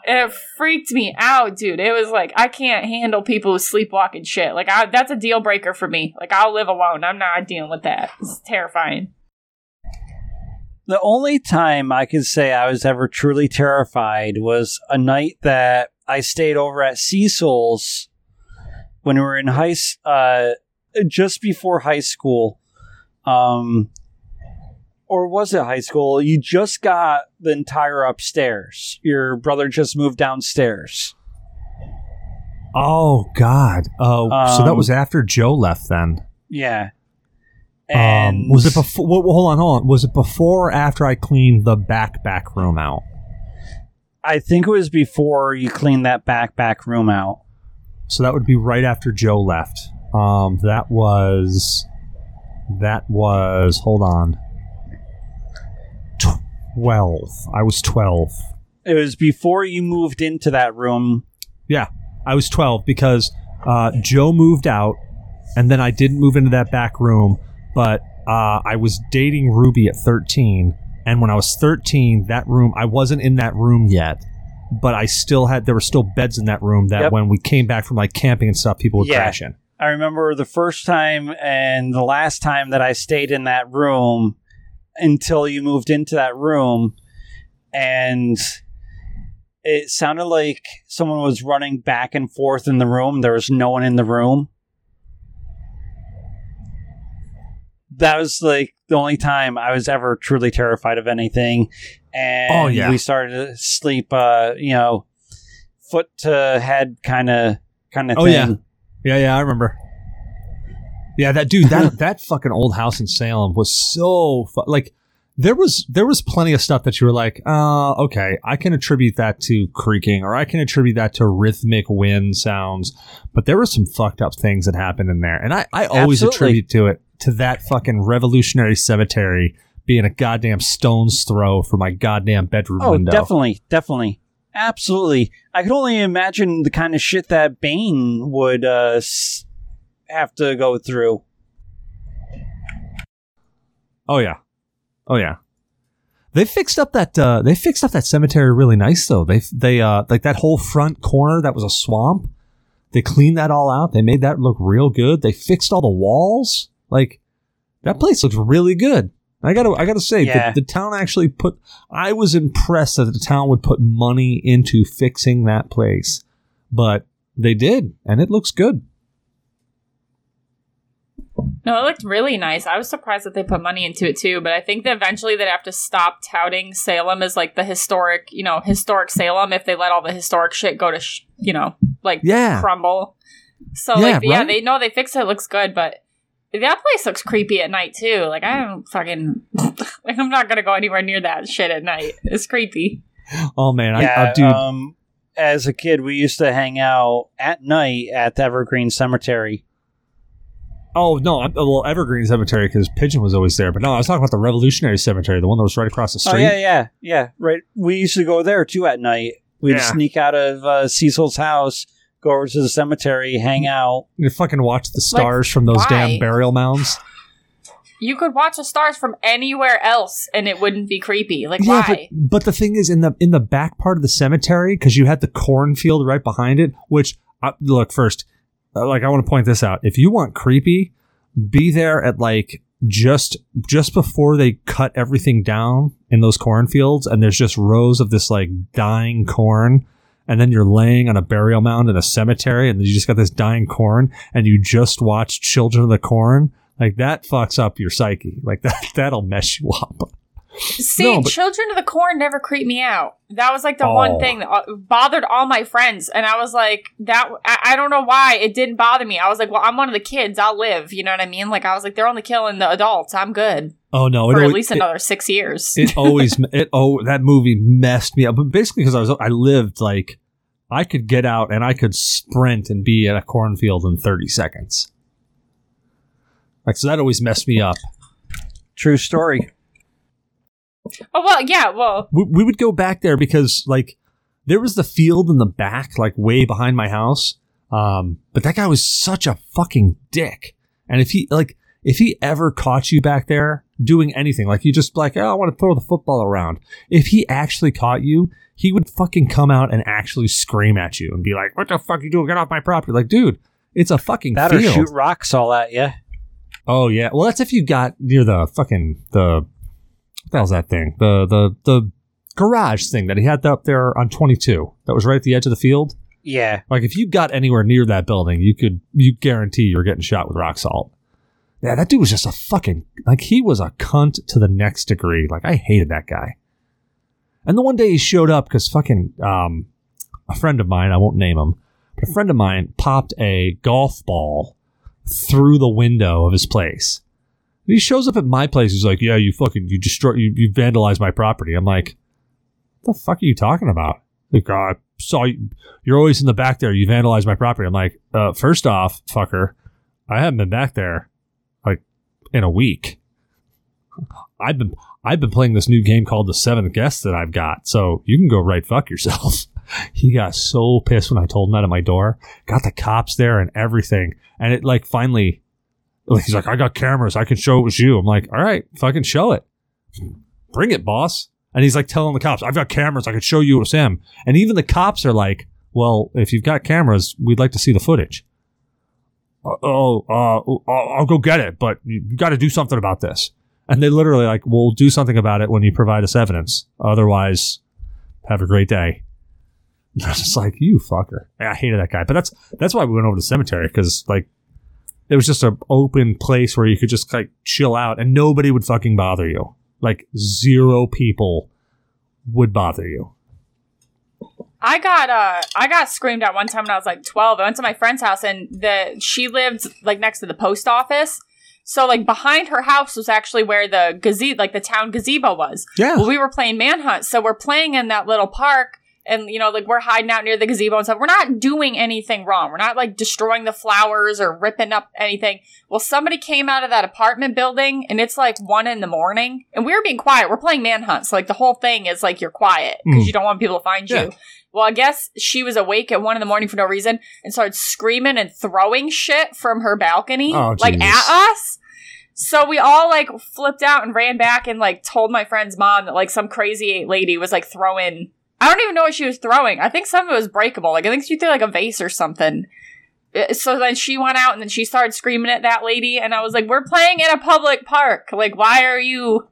It freaked me out, dude. It was like I can't handle people who sleepwalk and shit. Like I, that's a deal breaker for me. Like I'll live alone. I'm not dealing with that. It's terrifying. The only time I could say I was ever truly terrified was a night that I stayed over at Cecil's when we were in high, uh, just before high school. Um, or was it high school? You just got the entire upstairs. Your brother just moved downstairs. Oh God. Oh, so that Um, was after Joe left. Then Yeah. And um, was it before? Well, hold on, hold on. Was it before or after I cleaned the back back room out? I think it was before you cleaned that back back room out. So that would be right after Joe left. Um, that was that was hold on. Twelve. I was twelve. It was before you moved into that room. Yeah, I was 12 because uh, Joe moved out, and then I didn't move into that back room. But uh, I was dating Ruby at 13, and when I was 13, that room I wasn't in that room yet, but I still had there were still beds in that room that Yep. when we came back from like camping and stuff, people would Yeah. crash in. I remember the first time and the last time that I stayed in that room until you moved into that room. And it sounded like someone was running back and forth in the room. There was no one in the room. That was like the only time I was ever truly terrified of anything. And Oh, yeah. we started to sleep, uh, you know, foot to head kind of kind of Oh, thing. yeah. Yeah, yeah, I remember. Yeah, that dude, that that fucking old house in Salem was so fu- like there was there was plenty of stuff that you were like, uh, okay, I can attribute that to creaking or I can attribute that to rhythmic wind sounds, but there were some fucked up things that happened in there, and I I always Absolutely. attribute to it to that fucking revolutionary cemetery being a goddamn stone's throw for my goddamn bedroom Oh, window. definitely, definitely, absolutely. I could only imagine the kind of shit that Bane would uh, have to go through. Oh yeah, oh yeah. They fixed up that uh, they fixed up that cemetery really nice though. They they uh like that whole front corner that was a swamp. They cleaned that all out. They made that look real good. They fixed all the walls. Like that place looks really good. I gotta I gotta say Yeah. the, the town actually put. I was impressed that the town would put money into fixing that place, but they did, and it looks good. No, it looked really nice. I was surprised that they put money into it too, but I think that eventually they'd have to stop touting Salem as like the historic, you know, historic Salem if they let all the historic shit go to, sh- you know, like Yeah. crumble. So Yeah, like, yeah, they know they fixed it. it. Looks good, but that place looks creepy at night too. Like I don't fucking, like I'm not gonna go anywhere near that shit at night. It's creepy. Oh man, I, yeah, I, dude, um, as a kid, we used to hang out at night at the Evergreen Cemetery. Oh no! I'm, well, Evergreen Cemetery because Pigeon was always there. But no, I was talking about the Revolutionary Cemetery, the one that was right across the Oh street. yeah, yeah, yeah. Right. We used to go there too at night. We'd Yeah. sneak out of uh, Cecil's house, go over to the cemetery, hang out. You fucking watch the stars from those why? damn burial mounds. You could watch the stars from anywhere else and it wouldn't be creepy. Like Yeah, but, why? but the thing is, in the in the back part of the cemetery, because you had the cornfield right behind it. Which uh, look first, uh, like I want to point this out. If you want creepy, be there at like just just before they cut everything down in those cornfields, and there's just rows of this like dying corn. And then you're laying on a burial mound in a cemetery, and you just got this dying corn, and you just watch Children of the Corn. Like that fucks up your psyche. Like that that'll mess you up. See, No, but- Children of the Corn never creeped me out. That was like the Oh. one thing that uh, bothered all my friends, and I was like, that. I, I don't know why it didn't bother me. I was like, well, I'm one of the kids. I'll live. You know what I mean? Like I was like, they're only killing the adults. I'm good Oh no! it for at always- least it- another six years. it always it oh that movie messed me up but basically because i was i lived like i could get out and i could sprint and be at a cornfield in 30 seconds like so that always messed me up True story. oh well, yeah. Well, we, we would go back there because like there was the field in the back like way behind my house um but that guy was such a fucking dick and if he like if he ever caught you back there doing anything like you just like oh i want to throw the football around if he actually caught you he would fucking come out and actually scream at you and be like what the fuck you doing get off my property like dude it's a fucking That field shoot rocks all at you. Oh yeah. Well, that's if you got near the fucking the what the hell's that thing? The the the garage thing that he had up there on 22. That was right at the edge of the field. Yeah. Like if you got anywhere near that building, you could you guarantee you're getting shot with rock salt. Yeah, that dude was just a fucking like he was a cunt to the next degree. Like I hated that guy. And the one day he showed up because fucking um a friend of mine, I won't name him, but a friend of mine popped a golf ball through the window of his place. And he shows up at my place. He's like, "Yeah, you fucking you destroy you, you vandalized my property." I'm like, "What the fuck are you talking about?" Like, "Uh, I saw you. You're always in the back there. You vandalized my property." I'm like, uh, first off, fucker, I haven't been back there in a week. I've been I've been playing this new game called The Seventh Guest that I've got. So you can go right fuck yourself. he got so pissed when I told him that at my door. Got the cops there and everything. And it like finally he's like, I got cameras, I can show it was you. I'm like, all right, fucking show it. Bring it, boss. And he's like telling the cops, I've got cameras, I can show you it was him. And even the cops are like, Well, if you've got cameras, we'd like to see the footage. "Uh, Oh, uh, I'll, I'll go get it, but you, you got to do something about this. And they literally like, we'll do something about it when you provide us evidence. Otherwise, have a great day. I was just like, you fucker. I hated that guy. But that's that's why we went over to the cemetery because like it was just an open place where you could just like chill out and nobody would fucking bother you. Like zero people would bother you. I got uh I got screamed at one time when I was like 12. I went to my friend's house and the she lived like next to the post office. So like behind her house was actually where the gazebo, like the town gazebo was. Yeah. Well, we were playing manhunt, so we're playing in that little park, and you know, like we're hiding out near the gazebo and stuff. We're not doing anything wrong. We're not like destroying the flowers or ripping up anything. Well, somebody came out of that apartment building, and it's like one in the morning, and we were being quiet. We're playing manhunt, so like the whole thing is like you're quiet because Mm. you don't want people to find Yeah. you. Well, I guess she was awake at one in the morning for no reason and started screaming and throwing shit from her balcony, Oh, like at us. So we all like flipped out and ran back and like told my friend's mom that like some crazy lady was like throwing. I don't even know what she was throwing. I think some of it was breakable. Like I think she threw like a vase or something. Uh, So then she went out and then she started screaming at that lady, and I was like, "We're playing in a public park. Like, why are you?"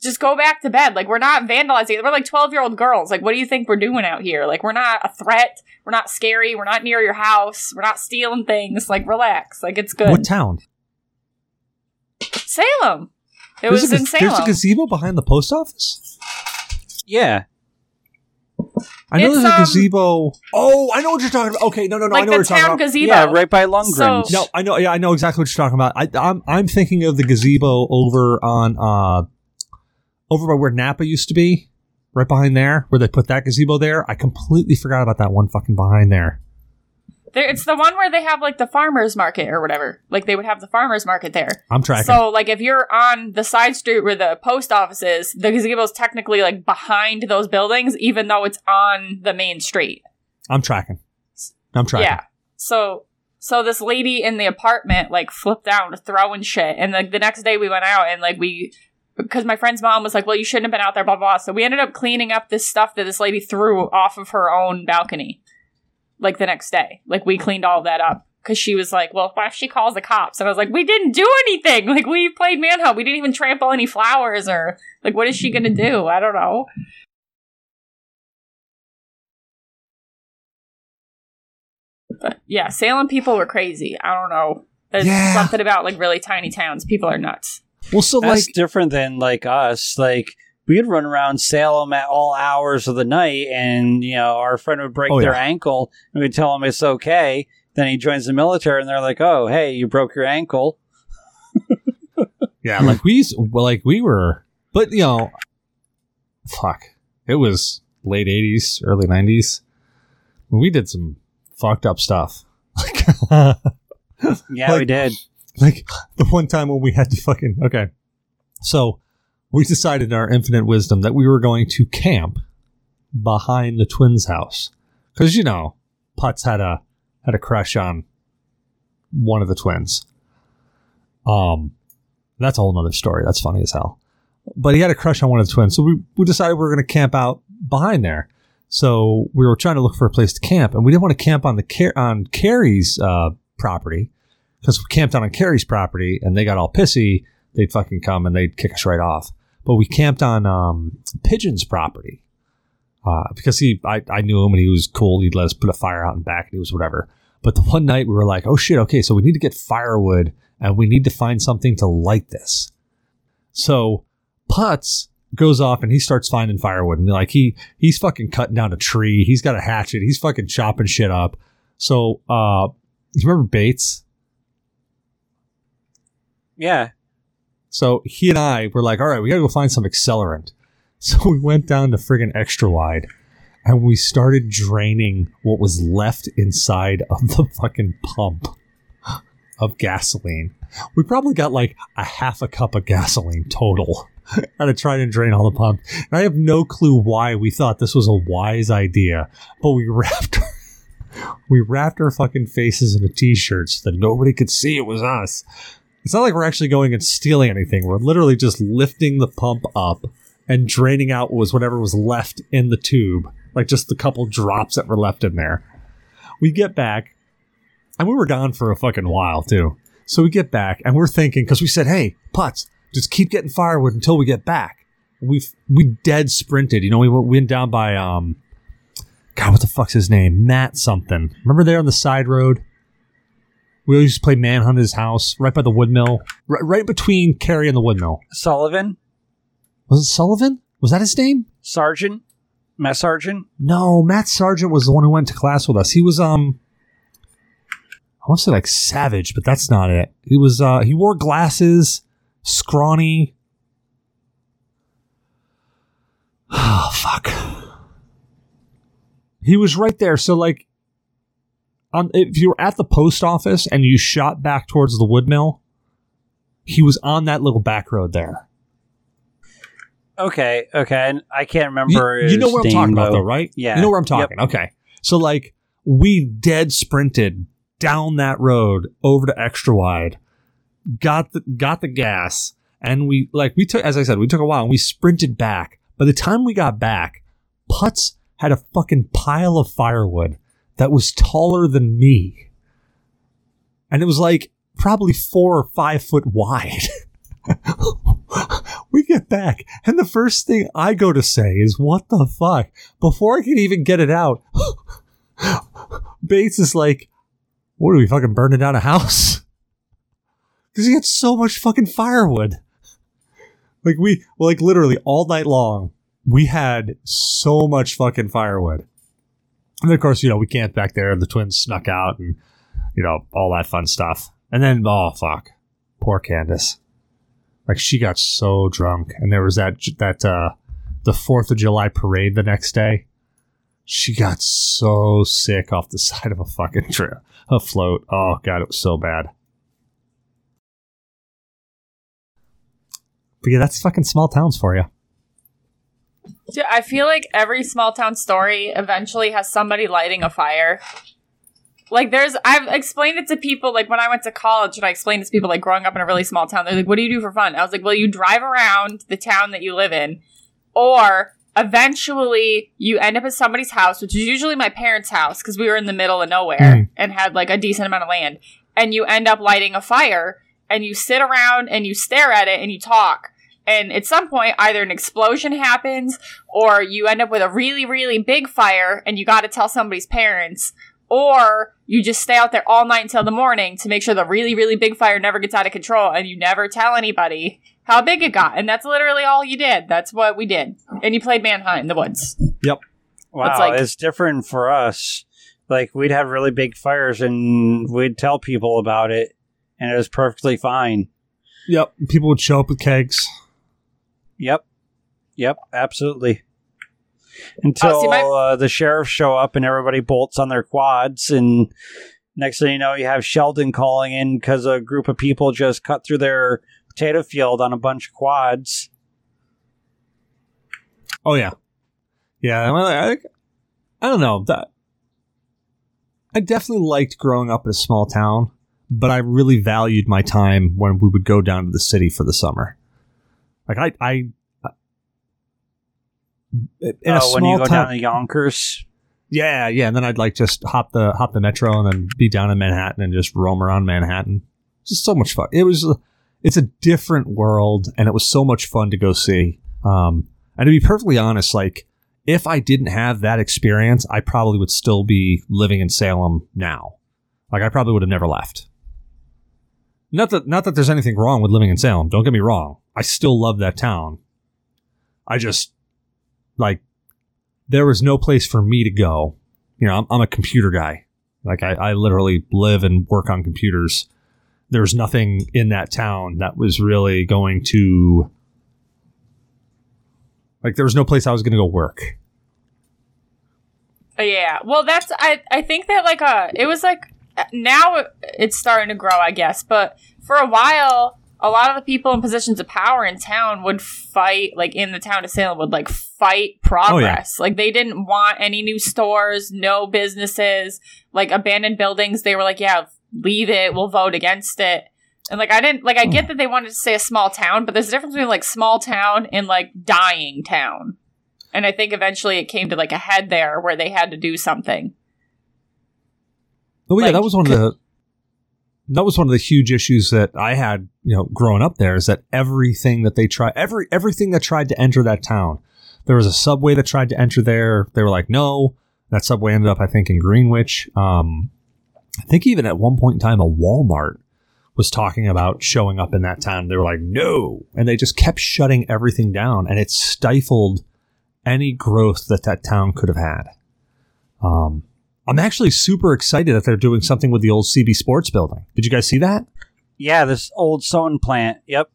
Just go back to bed. Like we're not vandalizing. We're like twelve year old girls. Like what do you think we're doing out here? Like we're not a threat. We're not scary. We're not near your house. We're not stealing things. Like relax. Like it's good. What town? Salem. It There's was a, in gaz- There's a gazebo behind the post office. Yeah. I know It's, there's a um, gazebo. Oh, I know what you're talking about. Okay, no, no, no. I know the what you're talking about. gazebo. Yeah, right by Lundgren's. So- No, I know. Yeah, I know exactly what you're talking about. I, I'm I'm thinking of the gazebo over on uh over by where Napa used to be, right behind there, where they put that gazebo there. I completely forgot about that one fucking behind there. There, it's the one where they have like the farmers market or whatever. Like they would have the farmers market there. I'm tracking. So like if you're on the side street where the post office is, the gazebo is technically like behind those buildings, even though it's on the main street. I'm tracking. I'm tracking. Yeah. So so this lady in the apartment like flipped out throwing shit, and like the next day we went out and like we. Because my friend's mom was like, "Well, you shouldn't have been out there." Blah blah. blah. So we ended up cleaning up this stuff that this lady threw off of her own balcony, like the next day. Like we cleaned all that up because she was like, "Well, what if she calls the cops?" And I was like, "We didn't do anything. Like we played manhunt. We didn't even trample any flowers or like what is she gonna do? I don't know." But yeah, Salem people were crazy. I don't know. There's Yeah. something about like really tiny towns. People are nuts. Well, so That's like, different than like us. Like we'd run around Salem at all hours of the night, and you know our friend would break Oh, their yeah. ankle, and we'd tell him it's okay. Then he joins the military, and they're like, "Oh, hey, you broke your ankle." yeah, like we used, like we were, but you know, fuck, it was late '80s, early '90s. We did some fucked up stuff. Like, Yeah, Like- we did. Like the one time when we had to fucking okay. So we decided in our infinite wisdom that we were going to camp behind the twins house. Because you know putz had a had a crush on one of the twins. Um that's a whole nother story. That's funny as hell. But he had a crush on one of the twins. So we, we decided we were going to camp out behind there. So we were trying to look for a place to camp and we didn't want to camp on the Car- on carrie's uh, property because we camped out on Carrie's property and they got all pissy, they'd fucking come and they'd kick us right off. But we camped on um, Pigeon's property uh, because he, I, I knew him and he was cool. He'd let us put a fire out in back and he was whatever. But the one night we were like, oh shit, okay, so we need to get firewood and we need to find something to light this. So Putz goes off and he starts finding firewood and like he he's fucking cutting down a tree. He's got a hatchet. He's fucking chopping shit up. So uh, you remember Bates? Yeah, So he and I were like, all right, we gotta go find some accelerant. So we went down to friggin' extra wide and we started draining what was left inside of the fucking pump of gasoline. We probably got like a half a cup of gasoline total. And to try and drain all the pump. And I have no clue why we thought this was a wise idea, but we wrapped we wrapped our fucking faces in a t-shirt so that nobody could see it was us. It's not like we're actually going and stealing anything. We're literally just lifting the pump up and draining out was whatever was left in the tube, like just the couple drops that were left in there. We get back, and we were gone for a fucking while too. So we get back, and we're thinking because we said, "Hey, Putz, just keep getting firewood until we get back." We we dead sprinted. You know, we went, we went down by um, God, what the fuck's his name? Matt something. Remember there on the side road? We always used to play manhunt at his house, right by the woodmill, right, right between Carrie and the woodmill. Sullivan, Was it Sullivan? Was that his name? Sergeant, Mess Sergeant. No, Matt Sargent was the one who went to class with us. He was um. want to say like savage, but that's not it. He was uh he wore glasses, scrawny. Oh fuck. He was right there. So like on if you were at the post office and you shot back towards the woodmill, he was on that little back road there. Okay, okay. And I can't remember. you know his where I'm talking about though. right? Yeah. You know where I'm Yep. talking. Okay. So like we dead sprinted down that road over to extra wide, got the got the gas, and we like we took as I said, we took a while and we sprinted back. By the time we got back, Putz had a fucking pile of firewood that was taller than me. And it was like probably four or five foot wide. we get back, and the first thing I go to say is, What the fuck? Before I can even get it out, Bates is like, What are we fucking burning down a house? Because he had so much fucking firewood. Like, we, like, literally all night long, we had so much fucking firewood. And of course, you know, we camped back there, the twins snuck out, and, you know, all that fun stuff. And then, oh, fuck. Poor Candace. Like she got so drunk. And there was that that uh the fourth of july parade the next day. She got so sick off the side of a fucking trip a float. Oh god it was so bad. But yeah that's fucking small towns for you I feel like every small town story eventually has somebody lighting a fire. Like there's I've explained it to people like when I went to college and I explained it to people like growing up in a really small town. They're like, What do you do for fun? I was like, Well, you drive around the town that you live in, or eventually you end up at somebody's house, which is usually my parents' house, because we were in the middle of nowhere Mm. and had like a decent amount of land. And you end up lighting a fire and you sit around and you stare at it and you talk. And at some point, either an explosion happens or you end up with a really, really big fire and you got to tell somebody's parents, or you just stay out there all night until the morning to make sure the really, really big fire never gets out of control and you never tell anybody how big it got. And that's literally all you did. That's what we did. And you played manhunt in the woods. Yep. Wow, It's like- it's different for us. Like we'd have really big fires and we'd tell people about it, and it was perfectly fine. yep people would show up with kegs Yep, yep, absolutely. Until Oh, see, my- uh, the sheriffs show up and everybody bolts on their quads, and next thing you know, you have Sheldon calling in because a group of people just cut through their potato field on a bunch of quads. oh yeah yeah well, I, I don't know that i definitely liked growing up in a small town but i really valued my time when we would go down to the city for the summer like i i in a when small you go town down to Yonkers, yeah yeah and then i'd like just hop the hop the metro and then be down in manhattan and just roam around manhattan. Just so much fun. It was it's a different world and it was so much fun to go see. Um and to be perfectly honest like if i didn't have that experience i probably would still be living in salem now. Like i probably would have never left not that not that there's anything wrong with living in salem. Don't get me wrong. I still love that town. I just like there was no place for me to go. You know i'm, I'm a computer guy. Like I, I literally live and work on computers. There's nothing in that town that was really going to like there was no place i was going to go work. Yeah. Well, that's I. I think that like uh, it was like now it's starting to grow, I guess. But for a while, a lot of the people in positions of power in town would fight, like in the town of Salem, would like fight oh, progress. Like they didn't want any new stores, no businesses, like abandoned buildings. They were like, yeah, leave it. We'll vote against it. And like I didn't like I get hmm. that they wanted to say a small town, but there's a difference between like small town and like dying town. And I think eventually it came to like a head there where they had to do something. Oh yeah Like, that was one of the that was one of the huge issues that i had you know growing up there is that everything that they tried every everything that tried to enter that town there was a subway that tried to enter there. They were like no that subway ended up i think in greenwich. Um i think even at one point in time a walmart was talking about showing up in that town. They were like no. And they just kept shutting everything down and it stifled any growth that that town could have had. Um I'm actually super excited that they're doing something with the old CB Sports building. Did you guys see that? Yeah, this old sewing plant. Yep.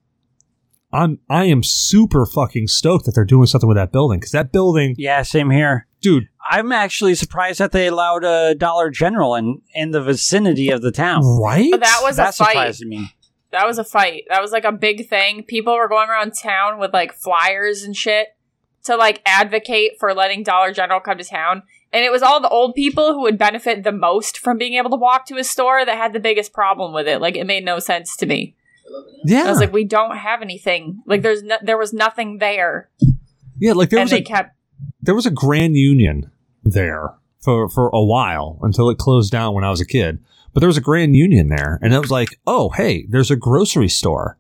I'm I am super fucking stoked that they're doing something with that building because that building, Yeah, same here. dude, I'm actually surprised that they allowed a Dollar General in in the vicinity of the town. right? But that was that a fight. surprised me. That was a fight. That was like a big thing. People were going around town with like flyers and shit to like advocate for letting Dollar General come to town. And it was all the old people who would benefit the most from being able to walk to a store that had the biggest problem with it. Like it made no sense to me. yeah, I was like, we don't have anything. Like there's no- there was nothing there, yeah, like there and was a kept. there was a Grand Union there for for a while until it closed down when I was a kid. But there was a Grand Union there, and it was like, oh, hey, there's a grocery store.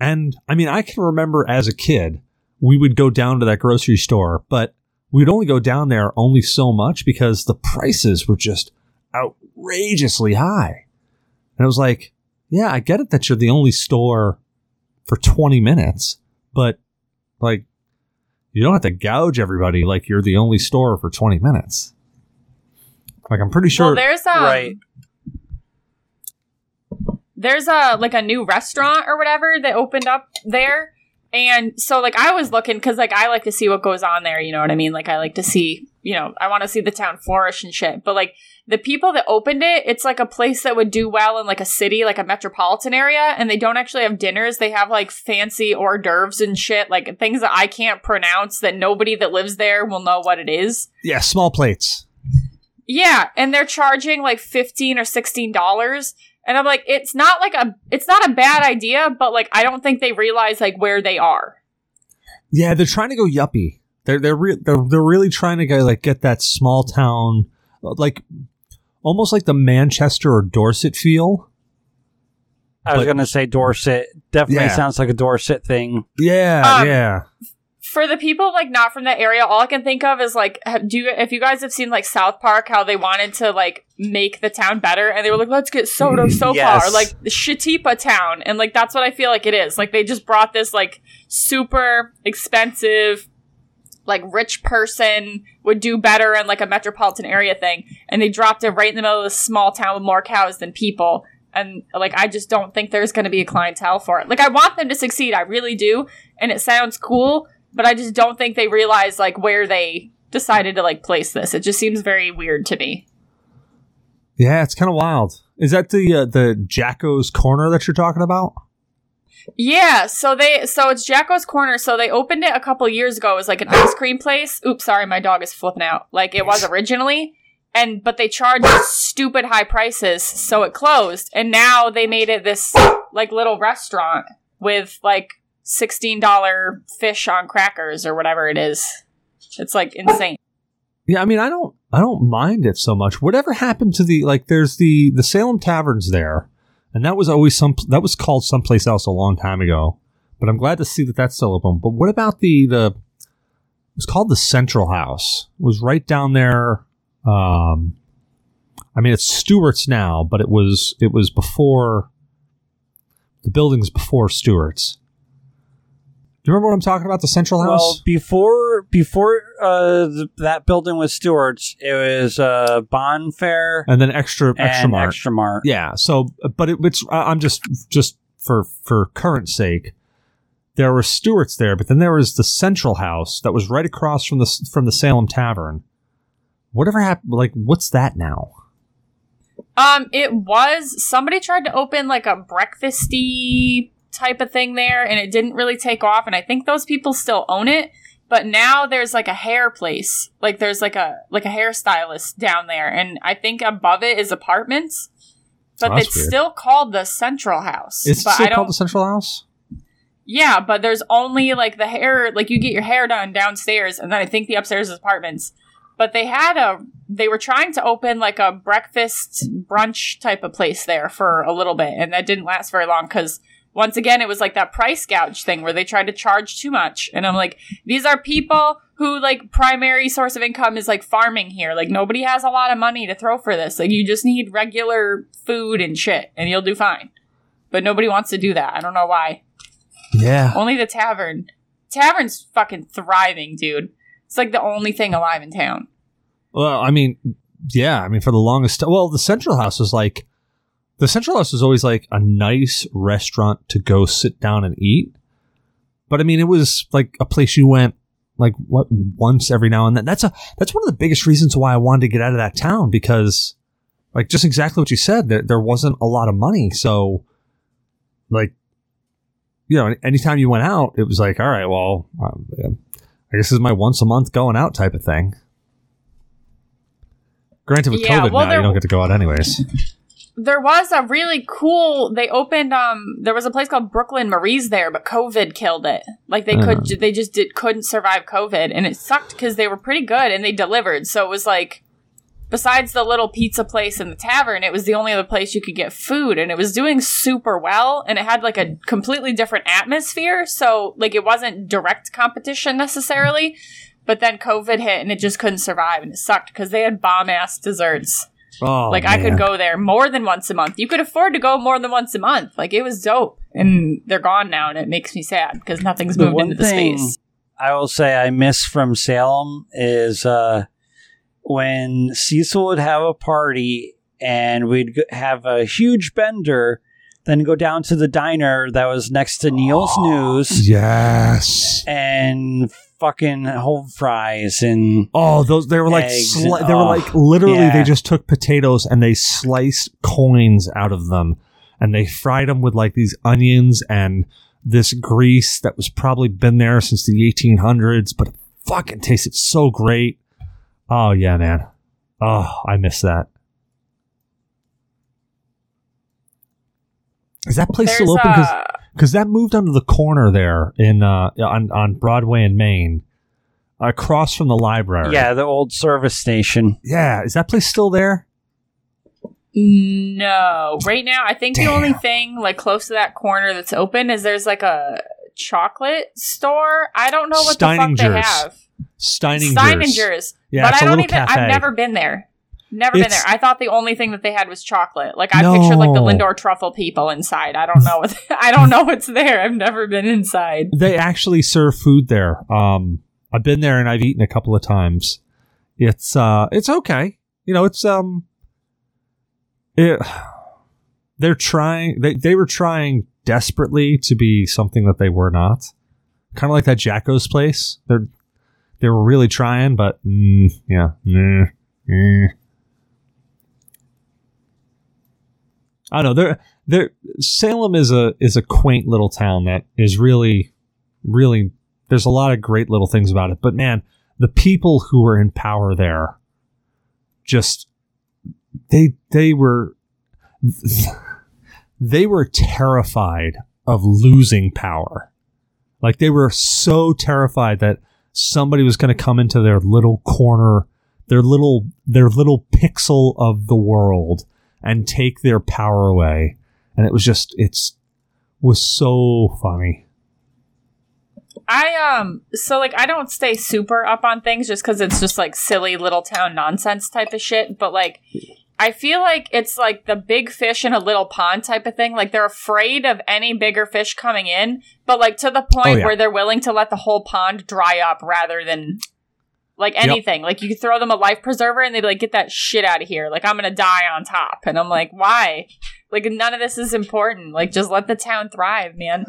And I mean, I can remember as a kid, we would go down to that grocery store, but we'd only go down there only so much because the prices were just outrageously high. And it was like, yeah, I get it that you're the only store for 20 minutes, but like, you don't have to gouge everybody like you're the only store for 20 minutes. Like, I'm pretty sure. Well, there's um, Right. there's a like a new restaurant or whatever that opened up there and so like i was looking because like i like to see what goes on there you know what i mean? Like i like to see you know i want to see the town flourish and shit. But like the people that opened it it's like a place that would do well in like a city like a metropolitan area and they don't actually have dinners. They have like fancy hors d'oeuvres and shit like things that i can't pronounce that nobody that lives there will know what it is. Yeah, small plates. yeah, and they're charging like fifteen or sixteen dollars, and I'm like, it's not like a, it's not a bad idea, but like I don't think they realize like where they are. Yeah, they're trying to go yuppie. They're they're re- they're they're really trying to go like get that small town, like almost like the Manchester or Dorset feel. I was But- gonna say Dorset. Definitely Yeah. sounds like a Dorset thing. Yeah, Um, yeah. For the people like not from that area, all I can think of is like, do you, if you guys have seen like South Park, how they wanted to like make the town better, and they were like, let's get Soto mm, Sopar, Yes. or like Shatipa town, and like that's what I feel like it is. Like they just brought this like super expensive like rich person would do better in like a metropolitan area thing and they dropped it right in the middle of this small town with more cows than people and like i just don't think there's going to be a clientele for it like i want them to succeed i really do and it sounds cool but i just don't think they realize like where they decided to like place this it just seems very weird to me Yeah, it's kind of wild. Is that the uh, the Jacko's Corner that you're talking about? Yeah, so they so it's Jacko's Corner. So they opened it a couple years ago as like an ice cream place. Oops, sorry, my dog is flipping out. Like it was originally, and but they charged stupid high prices, so it closed. And now they made it this like little restaurant with like sixteen dollar fish on crackers or whatever it is. It's like insane. Yeah, I mean, I don't, I don't mind it so much. Whatever happened to the like? There's the the Salem Taverns there, and that was always some that was called someplace else a long time ago. But I'm glad to see that that's still open. But what about the the? It was called the Central House. It was right down there. Um, I mean, it's Stewart's now, but it was it was before. The building's before Stewart's. Do you remember what I'm talking about? The Central House. Well, before before uh, th- that building was Stewart's, it was uh, Bond Fair and then extra extra and mart. Extra Mart. Yeah. So, but it, it's I- I'm just just for for current sake, there were Stewart's there, but then there was the Central House that was right across from the from the Salem Tavern. Whatever happened? Like, what's that now? Um, it was somebody tried to open like a breakfasty type of thing there, and it didn't really take off. And I think those people still own it. But now there's like a hair place, like there's like a like a hairstylist down there, and I think above it is apartments. But Oh, it's weird. still called the Central House. It's still I don't. called the Central House. Yeah, but there's only like the hair, like you get your hair done downstairs, and then I think the upstairs is apartments. But they had a, they were trying to open like a breakfast brunch type of place there for a little bit, and that didn't last very long because once again, it was like that price gouge thing where they tried to charge too much. And I'm like, these are people who like primary source of income is like farming here. Like nobody has a lot of money to throw for this. Like you just need regular food and shit, and you'll do fine. But nobody wants to do that. I don't know why. Yeah. Only the tavern. Tavern's fucking thriving, dude. It's like the only thing alive in town. Well, I mean, yeah, I mean, for the longest, well, the Central House was like, the Central House was always like a nice restaurant to go sit down and eat. But I mean, it was like a place you went like what once every now and then. That's a that's one of the biggest reasons why I wanted to get out of that town because, like, just exactly what you said, there there wasn't a lot of money, so like, you know, anytime you went out, it was like, all right, well, um, I guess this is my once a month going out type of thing. Granted, with Yeah, COVID well, now, you don't get to go out anyways. There was a really cool. They opened. Um, there was a place called Brooklyn Marie's there, but COVID killed it. Like they could, Oh. they just did couldn't survive COVID, and it sucked because they were pretty good and they delivered. So it was like, besides the little pizza place and the tavern, it was the only other place you could get food, and it was doing super well, and it had like a completely different atmosphere. So like it wasn't direct competition necessarily, but then COVID hit and it just couldn't survive, and it sucked because they had bomb ass desserts. Oh, Like I could go there more than once a month. You could afford to go more than once a month. Like it was dope, and they're gone now, and it makes me sad because nothing's The moved one into the thing space. I will say I miss from Salem is uh, when Cecil would have a party and we'd have a huge bender, then go down to the diner that was next to Neil's News Yes. and fucking whole fries and Oh, those they were like Eggs sli- and- they were oh, like literally yeah. they just took potatoes and they sliced coins out of them and they fried them with like these onions and this grease that was probably been there since the 1800s, but it fucking tasted so great. Oh yeah, man. Oh, I miss that. Is that place There's still open? Because because that moved onto the corner there in uh, on on Broadway and Maine, across from the library. yeah, the old service station. yeah. Is that place still there? no. Right now, I think the only thing like close to that corner that's open is there's like a chocolate store. I don't know what the fuck they have. Steininger's. Steininger's. Yeah, but it's I a don't little even. cafe. I've never been there. Never been there. I thought the only thing that they had was chocolate. Like I pictured like the Lindor truffle people inside. I don't know. What, I don't know what's there. I've never been inside. They actually serve food there. Um, I've been there and I've eaten a couple of times. It's uh, it's okay. You know, it's um, it, they're trying. They they were trying desperately to be something that they were not. Kind of like that Jacko's place. They're they were really trying, but mm, yeah, nah, eh. I don't know. There, there. Salem is a is a quaint little town that is really, really. There's a lot of great little things about it, but man, the people who were in power there, just they they were they were terrified of losing power. Like they were so terrified that somebody was going to come into their little corner, their little their little pixel of the world and take their power away. And it was just it's was so funny. I um so like I don't stay super up on things just because it's just like silly little town nonsense type of shit. But like I feel like it's like the big fish in a little pond type of thing. Like they're afraid of any bigger fish coming in, but like to the point Oh, yeah. where they're willing to let the whole pond dry up rather than like Yep. anything. Like you could throw them a life preserver and they'd be like, get that shit out of here. Like I'm gonna die on top. And I'm like, why? Like none of this is important. Like just let the town thrive, man.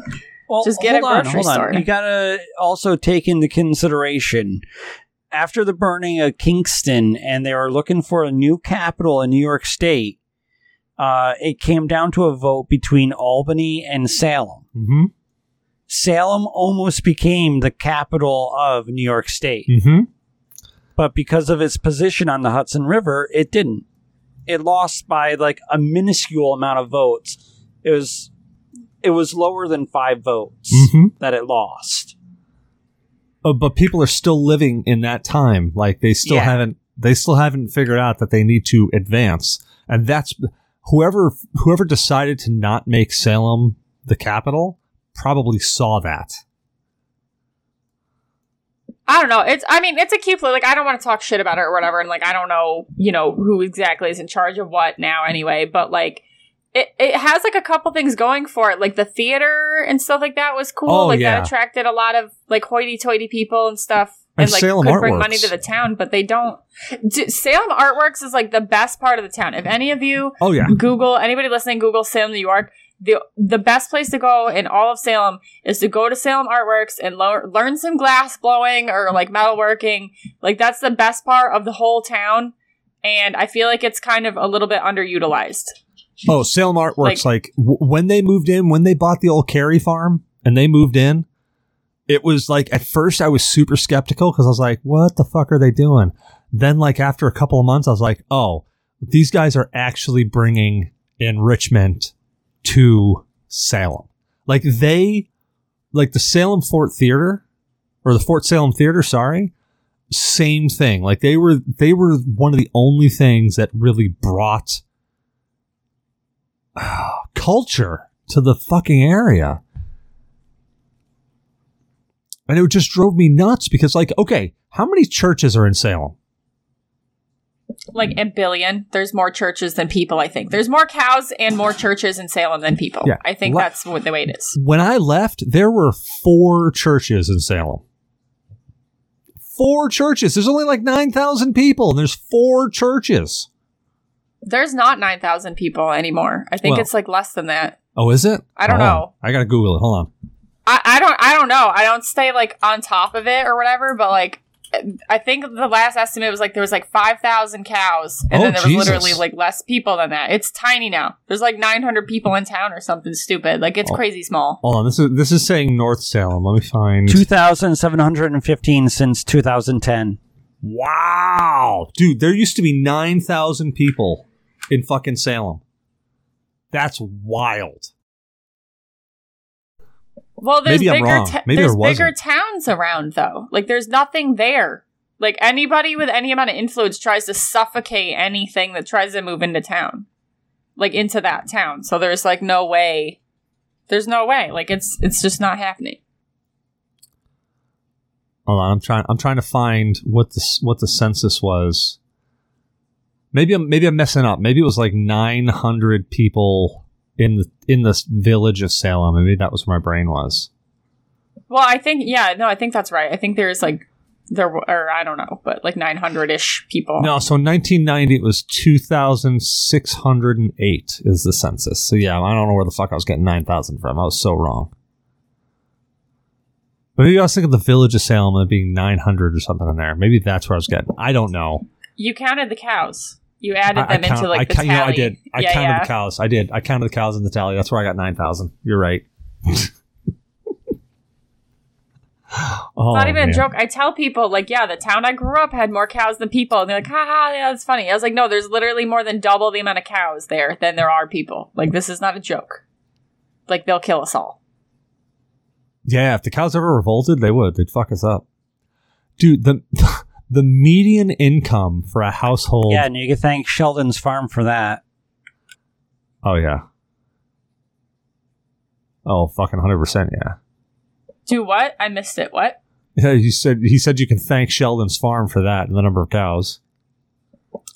Well, Just get hold a on, grocery hold on. store. You gotta also take into consideration after the burning of Kingston, and they were looking for a new capital in New York State. Uh, it came down to a vote between Albany and Salem. Mm-hmm. Salem almost became the capital of New York State, Mm-hmm. But because of its position on the Hudson River, it didn't. It lost by like a minuscule amount of votes. It was it was lower than five votes Mm-hmm. that it lost. Uh, but people are still living in that time. Like they still Yeah. haven't they still haven't figured out that they need to advance. And that's whoever whoever decided to not make Salem the capital probably saw that. I don't know. It's I mean, it's a cute place. Like I don't want to talk shit about it or whatever. And like I don't know, you know, who exactly is in charge of what now anyway. But like it, it has like a couple things going for it. Like the theater and stuff like that was cool. Oh, like yeah. that attracted a lot of like hoity toity people and stuff. And and like Salem could bring money to the town, but they don't. D- Salem Artworks is like the best part of the town. If any of you Oh yeah. Google anybody listening, Google Salem, New York. The the best place to go in all of Salem is to go to Salem Artworks and lo- learn some glass blowing or like metalworking. Like that's the best part of the whole town, and I feel like it's kind of a little bit underutilized. Oh, Salem Artworks. Like, w- when they moved in, when they bought the old Carey farm and they moved in, it was like at first I was super skeptical because I was like, "What the fuck are they doing?" Then, like after a couple of months, I was like, "Oh, these guys are actually bringing enrichment to Salem. Like they, like the Salem Fort Theater or the Fort Salem Theater. Sorry." Same thing. Like they were, they were one of the only things that really brought culture to the fucking area. And it just drove me nuts because, like, okay, how many churches are in Salem? Like a billion. There's more churches than people. I think there's more cows and more churches in Salem than people. Yeah. I think Le- that's what the way it is. When I left, there were four churches in Salem. Four churches. There's only like 9,000 people, and there's four churches. There's not nine thousand people anymore. I think Well- it's like less than that. Oh, is it? I don't on. know. I gotta Google it. Hold on. I, I don't I don't know. I don't stay like on top of it or whatever, but like I think the last estimate was like there was like five thousand cows, and Oh, then there was Jesus. literally like less people than that. It's tiny now. There's like nine hundred people in town or something stupid. Like it's Oh. crazy small. Hold on. This is this is saying North Salem. Let me find. 2,715 since 2010. Wow, dude, there used to be nine thousand people in fucking Salem. That's wild. Well, there's Maybe bigger ta- Maybe there's there bigger towns around though. Like there's nothing there. Like anybody with any amount of influence tries to suffocate anything that tries to move into town. Like into that town. So there's like no way. There's no way. Like it's it's just not happening. Hold on, I'm trying. I'm trying to find what the what the census was. Maybe I'm maybe I'm messing up. Maybe it was like 900 people in the in this village of Salem. Maybe that was where my brain was. Well, I think yeah, no, I think that's right. I think there's like there were, or I don't know, but like 900ish people. No, so in 1990 it was 2,608 is the census. So yeah, I don't know where the fuck I was getting 9,000 from. I was so wrong. But maybe I was thinking the village of Salem being 900 or something in there. Maybe that's where I was getting. I don't know. You counted the cows. You added I, I them count- into like I the count- tally. you know, I did. I yeah, counted yeah. the cows. I did. I counted the cows in the tally. That's where I got 9,000. You're right. oh, It's not even man. a joke. I tell people, like, yeah, the town I grew up had more cows than people. And they're like, ha ha, yeah, that's funny. I was like, no, there's literally more than double the amount of cows there than there are people. Like, this is not a joke. Like, they'll kill us all. Yeah, if the cows ever revolted, they would. They'd fuck us up. Dude, the the median income for a household. Yeah, and you can thank Sheldon's Farm for that. Oh yeah. Oh fucking hundred percent, yeah. Do what? I missed it. What? Yeah, he said he said you can thank Sheldon's farm for that and the number of cows.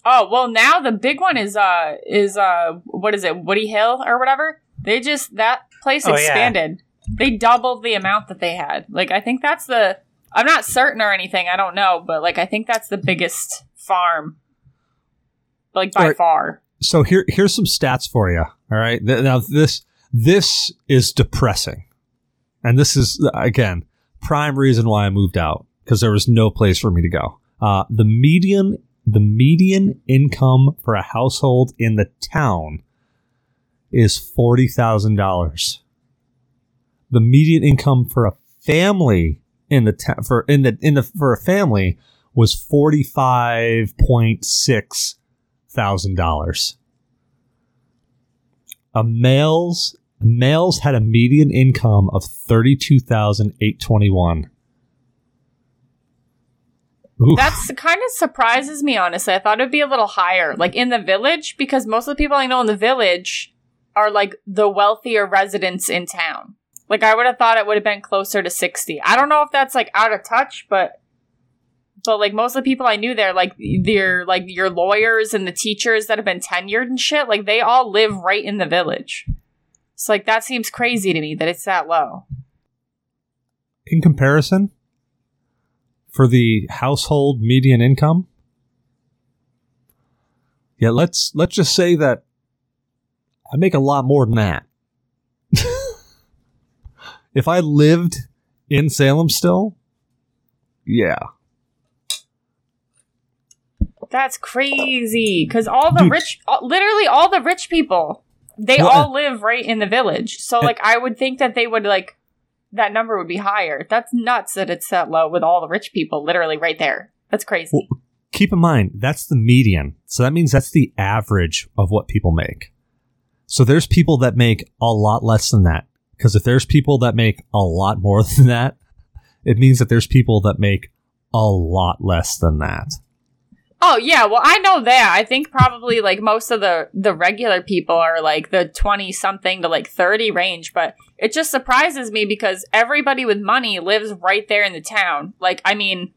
Oh, well, now the big one is, uh, is, uh, what is it? Woody Hill or whatever? They just, that place Oh, yeah. expanded. They doubled the amount that they had. Like, I think that's the, I'm not certain or anything. I don't know, but like, I think that's the biggest farm. Like, by Alright. far. So here here's some stats for you. All right. Th- Now this this is depressing. And this is again prime reason why I moved out because there was no place for me to go. Uh, the median the median income for a household in the town is forty thousand dollars. The median income for a family in the ta- for in the in the for a family was forty five point six thousand dollars. A male's males had a median income of thirty two thousand eight twenty one. That's kind of surprises me, honestly. I thought it'd be a little higher, like in the village, because most of the people I know in the village are like the wealthier residents in town. Like I would have thought it would have been closer to sixty. I don't know if that's like out of touch, but but like most of the people I knew there, like they're like your lawyers and the teachers that have been tenured and shit, like they all live right in the village. So like that seems crazy to me that it's that low. in comparison, for the household median income. Yeah, let's let's just say that I make a lot more than that. If I lived in Salem still, yeah. That's crazy. Because all the Dude. rich, literally all the rich people, they Well, all uh, live right in the village. So, like, I would think that they would, like, that number would be higher. That's nuts that it's that low with all the rich people literally right there. That's crazy. Well, keep in mind that's the median so that means that's the average of what people make so there's people that make a lot less than that because if there's people that make a lot more than that it means that there's people that make a lot less than that Oh yeah, well I know that. I think probably like most of the the regular people are like the 20 something to like 30 range, but it just surprises me because everybody with money lives right there in the town. Like I mean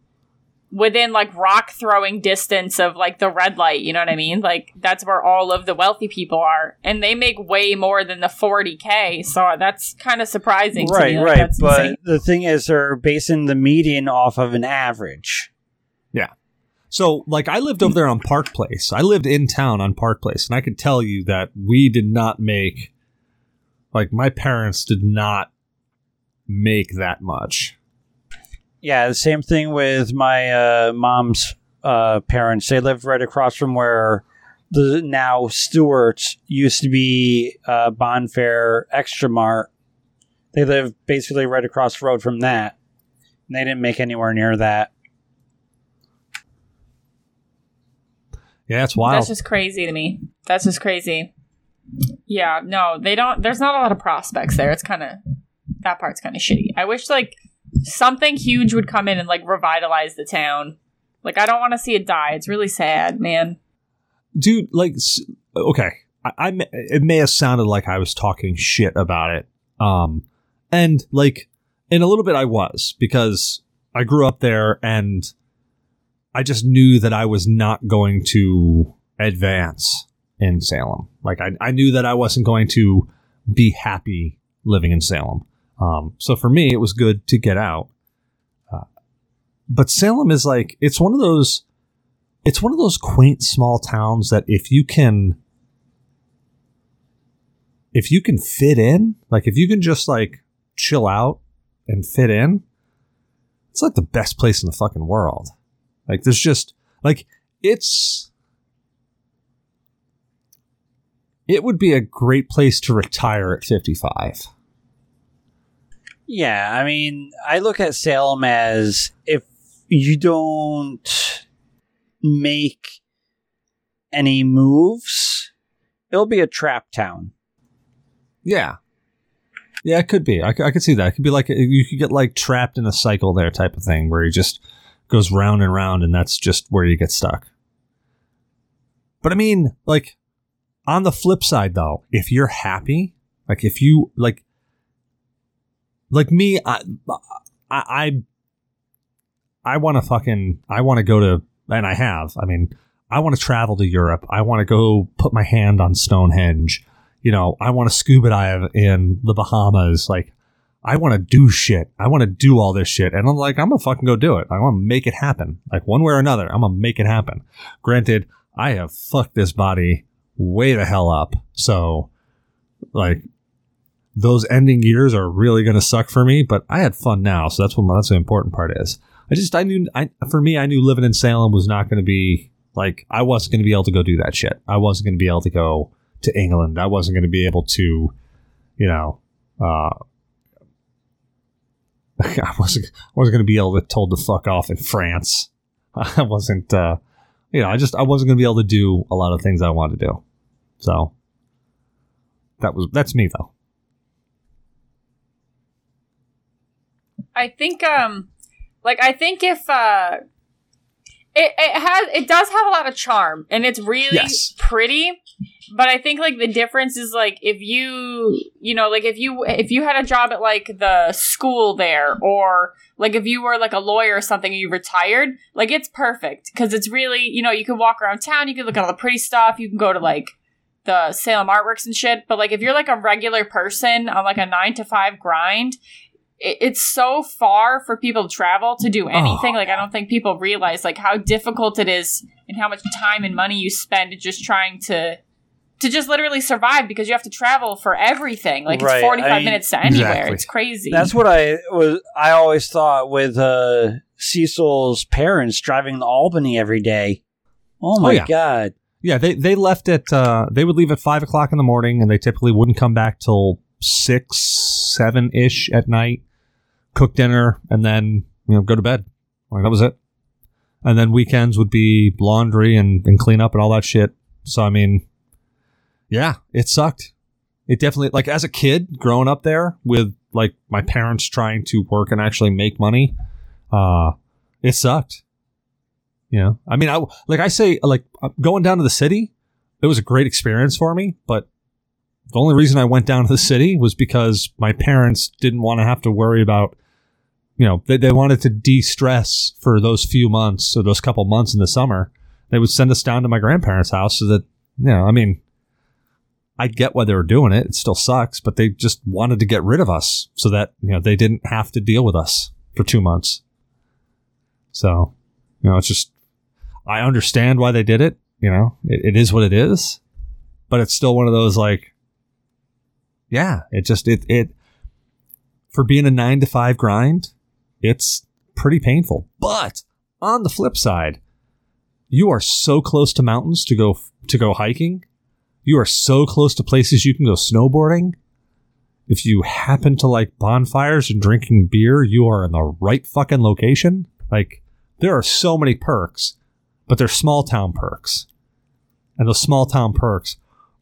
within like rock throwing distance of like the red light, you know what I mean? Like that's where all of the wealthy people are and they make way more than the 40k. So that's kind of surprising to right, me. Like, right. that's But insane. the thing is, they're basing the median off of an average. Yeah. So like i lived over there on park place i lived in town on park place and i could tell you that we did not make like my parents did not make that much Yeah, the same thing with my uh, mom's uh, parents. They live right across from where the now Stewart's used to be uh, Bonfair Extra Mart. They live basically right across the road from that. And they didn't make anywhere near that. yeah it's wild That's just crazy to me. That's just crazy. Yeah, no, they don't. There's not a lot of prospects there. It's kind of that part's kind of shitty. I wish like something huge would come in and like revitalize the town. Like I don't want to see it die. It's really sad, man. dude like okay I, I it may have sounded like i was talking shit about it um and like in a little bit i was because i grew up there and i just knew that i was not going to advance in salem like i, I knew that i wasn't going to be happy living in salem um so for me it was good to get out. Uh, but salem is like it's one of those it's one of those quaint small towns that if you can if you can fit in like if you can just like chill out and fit in it's like the best place in the fucking world. Like there's just like it's it would be a great place to retire at 55 Yeah, I mean, I look at Salem as if you don't make any moves, it'll be a trap town. yeah. Yeah it could be. I, I could see that. It could be like you could get like trapped in a cycle there type of thing where you just goes round and round and that's just where you get stuck. But i mean like on the flip side though if you're happy like if you like like me i i i, want to fucking i want to go to and i have i mean i want to travel to europe i want to go put my hand on stonehenge you know i want to scuba dive in the bahamas like I want to do shit. I want to do all this shit. And I'm like, I'm going to fucking go do it. I want to make it happen. Like one way or another, I'm going to make it happen. Granted, I have fucked this body way the hell up. So like those ending years are really going to suck for me, but I had fun now. So that's what that's the important part is. I just, I knew, I, for me, I knew living in Salem was not going to be like, I wasn't going to be able to go do that shit. I wasn't going to be able to go to England. I wasn't going to be able to, you know, uh, I wasn't I wasn't going to be able to told to fuck off in France. I wasn't, uh, you know, I just I wasn't going to be able to do a lot of things I wanted to do. So that was that's me though. I think um like I think if uh it, it has it does have a lot of charm and it's really Yes. pretty but I think like the difference is like if you you know like if you if you had a job at like the school there or like if you were like a lawyer or something and you retired like it's perfect because it's really you know you can walk around town you can look at all the pretty stuff you can go to like the Salem artworks and shit but like if you're like a regular person on like a 9 to 5 grind it's so far for people to travel to do anything. Like I don't think people realize like how difficult it is and how much time and money you spend just trying to to just literally survive because you have to travel for everything. Like Right, it's forty five I mean- minutes to anywhere. Exactly. It's crazy. That's what I was. I always thought with uh, Cecil's parents driving to Albany every day. Oh my yeah. god! Yeah, they they left at uh, they would leave at five o'clock in the morning, and they typically wouldn't come back till six, seven ish at night. Cook dinner, and then you know go to bed. Like that was it. And then weekends would be laundry and, and clean up and all that shit. So I mean, yeah, it sucked. It definitely like as a kid growing up there with like my parents trying to work and actually make money, uh, it sucked. You know, I mean, I like I say, like uh, going down to the city, it was a great experience for me. But the only reason I went down to the city was because my parents didn't want to have to worry about, you know, they, they wanted to de stress for those few months or those couple months in the summer. They would send us down to my grandparents' house so that, you know, I mean, I get why they were doing it. It still sucks, but they just wanted to get rid of us so that, you know, they didn't have to deal with us for two months. So, you know, it's just, I understand why they did it. You know, it, it is what it is, but it's still one of those like, yeah, it just, it, it, for being a nine to five grind, it's pretty painful. But on the flip side, you are so close to mountains to go, to go hiking. You are so close to places you can go snowboarding. If you happen to like bonfires and drinking beer, you are in the right fucking location. Like, there are so many perks but they're small town perks. And those small town perks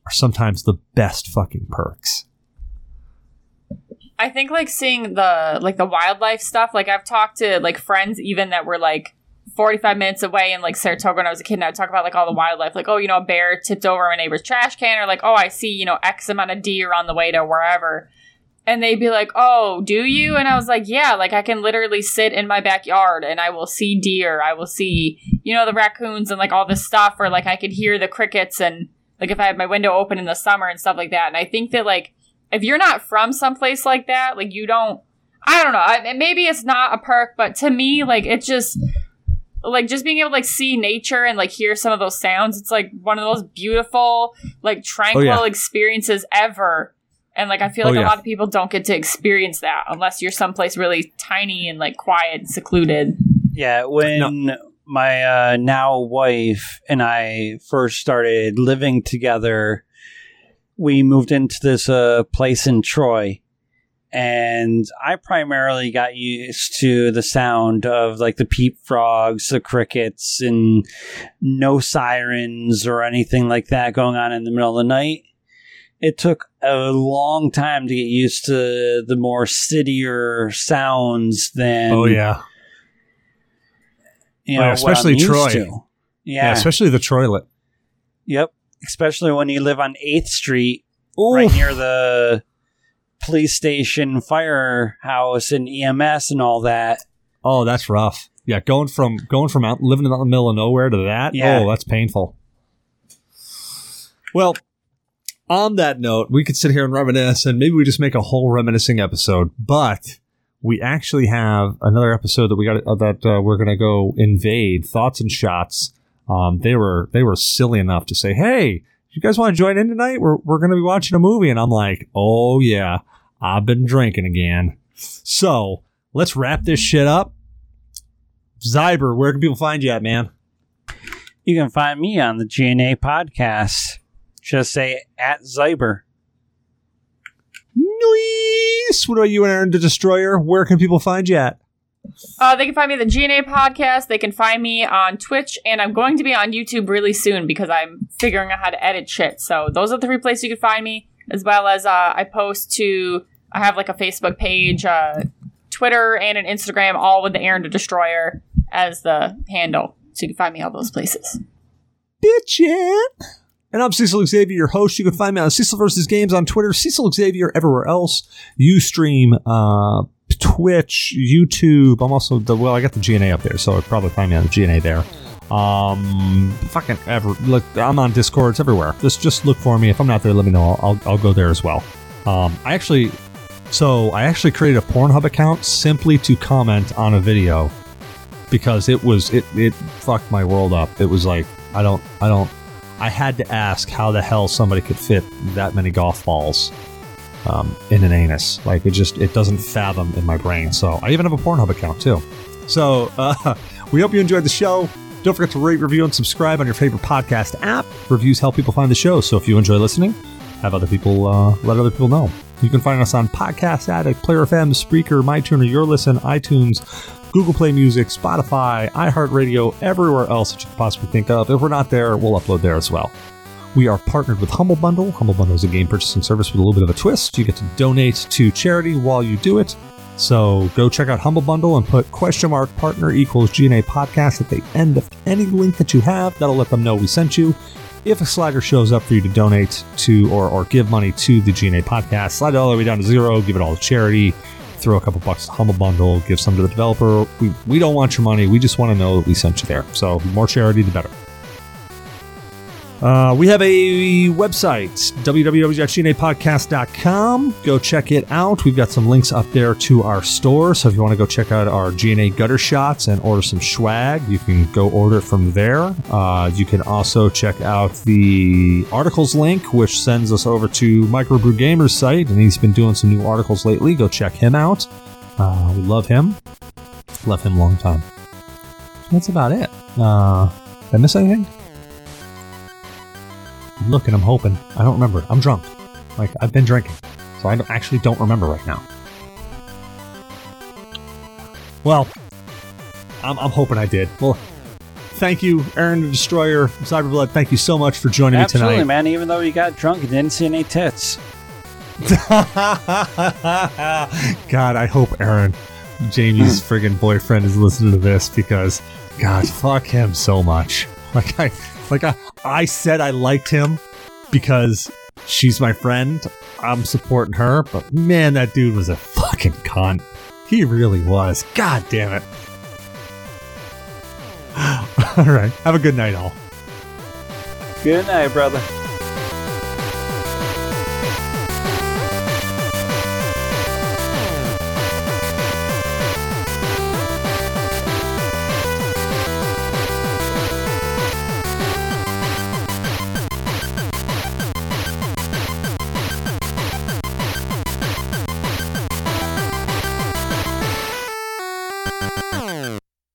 are sometimes the best fucking perks. I think like seeing the like the wildlife stuff. Like I've talked to like friends even that were like 45 minutes away in like Saratoga when I was a kid and I would talk about like all the wildlife. Like, oh, you know, a bear tipped over my neighbor's trash can or like, oh, I see, you know, X amount of deer on the way to wherever. And they'd be like, oh, do you? And I was like, yeah, like I can literally sit in my backyard and I will see deer. I will see, you know, the raccoons and like all this stuff. Or like I could hear the crickets and like if I had my window open in the summer and stuff like that. And I think that like if you're not from someplace like that, like you don't, I don't know. I, maybe it's not a perk, but to me, like it's just like just being able to like see nature and like hear some of those sounds. It's like one of those beautiful, like tranquil Oh, yeah. experiences ever. And like I feel Oh, like yeah. a lot of people don't get to experience that unless you're someplace really tiny and like quiet and secluded. Yeah, when my uh, now wife and I first started living together, we moved into this uh, place in Troy. And I primarily got used to the sound of like the peep frogs, the crickets, and no sirens or anything like that going on in the middle of the night. It took a long time to get used to the more cittier sounds than oh yeah. you Oh, know, yeah, especially Troy. yeah. Yeah. especially the Troilet. Yep. Especially when you live on 8th Street, Ooh. right near the police station, firehouse, and EMS and all that. Oh, that's rough. Yeah, going from going from out living in the middle of nowhere to that. Yeah. Oh, that's painful. Well, on that note, we could sit here and reminisce, and maybe we just make a whole reminiscing episode. But we actually have another episode that we got uh, that uh, we're gonna go invade thoughts and shots. Um, they were they were silly enough to say, "Hey, you guys want to join in tonight? We're we're gonna be watching a movie." And I'm like, "Oh yeah, I've been drinking again." So let's wrap this shit up. Zyber, where can people find you at, man? You can find me on the GNA podcast. Just say at Zyber. Nice. What about you and Erin the Destroyer? Where can people find you at? Uh, they can find me the GNA podcast. They can find me on Twitch, and I'm going to be on YouTube really soon because I'm figuring out how to edit shit. So those are the three places you can find me, as well as uh, I post to. I have like a Facebook page, uh, Twitter, and an Instagram, all with the Erin the Destroyer as the handle. So you can find me all those places. Bitchin'. And I'm Cecil Xavier, your host. You can find me on Cecil vs. Games on Twitter, Cecil Xavier everywhere else. Ustream, uh, Twitch, YouTube. I'm also the well, I got the GNA up there, so I'd probably find me on the GNA there. Um, fucking ever look. I'm on Discord. It's everywhere. Just just look for me. If I'm not there, let me know. I'll I'll, I'll go there as well. Um, I actually So I actually created a Pornhub account simply to comment on a video because it was it it fucked my world up. It was like I don't I don't I had to ask how the hell somebody could fit that many golf balls um, in an anus. Like it just it doesn't fathom in my brain. So I even have a Pornhub account too. So uh, we hope you enjoyed the show. Don't forget to rate, review, and subscribe on your favorite podcast app. Reviews help people find the show. So if you enjoy listening, have other people uh, let other people know. You can find us on Podcast Addict, Player FM, Spreaker, MyTuner, Your Listen, iTunes, Google Play Music, Spotify, iHeartRadio, everywhere else that you could possibly think of. If we're not there, we'll upload there as well. We are partnered with Humble Bundle. Humble Bundle is a game purchasing service with a little bit of a twist. You get to donate to charity while you do it. So go check out Humble Bundle and put question mark partner equals GNA podcast at the end of any link that you have. That'll let them know we sent you. If a slider shows up for you to donate to or, or give money to the GNA podcast, slide it all the way down to zero, give it all to charity, throw a couple bucks Humble Bundle, give some to the developer. We, we don't want your money. We just want to know that we sent you there. So the more charity, the better. Uh, we have a website, www.gnapodcast.com. Go check it out. We've got some links up there to our store. So if you want to go check out our GNA gutter shots and order some swag, you can go order from there. Uh, you can also check out the articles link, which sends us over to Microbrew Gamer's site, and he's been doing some new articles lately. Go check him out. Uh, we love him. Love him long time. That's about it. Uh, did I miss anything? I'm looking, I'm hoping. I don't remember. I'm drunk. Like, I've been drinking. So I don't, actually don't remember right now. Well, I'm, I'm hoping I did. Well, thank you, Erin the Destroyer, Zyberblood. Thank you so much for joining Absolutely, me tonight. man. Even though you got drunk and didn't see any tits. God, I hope Aaron, Jamie's hmm. friggin' boyfriend, is listening to this because, God, fuck him so much. Like I, like I, I said I liked him because she's my friend. I'm supporting her, but man, that dude was a fucking cunt. He really was. God damn it. all right. Have a good night, all. Good night, brother.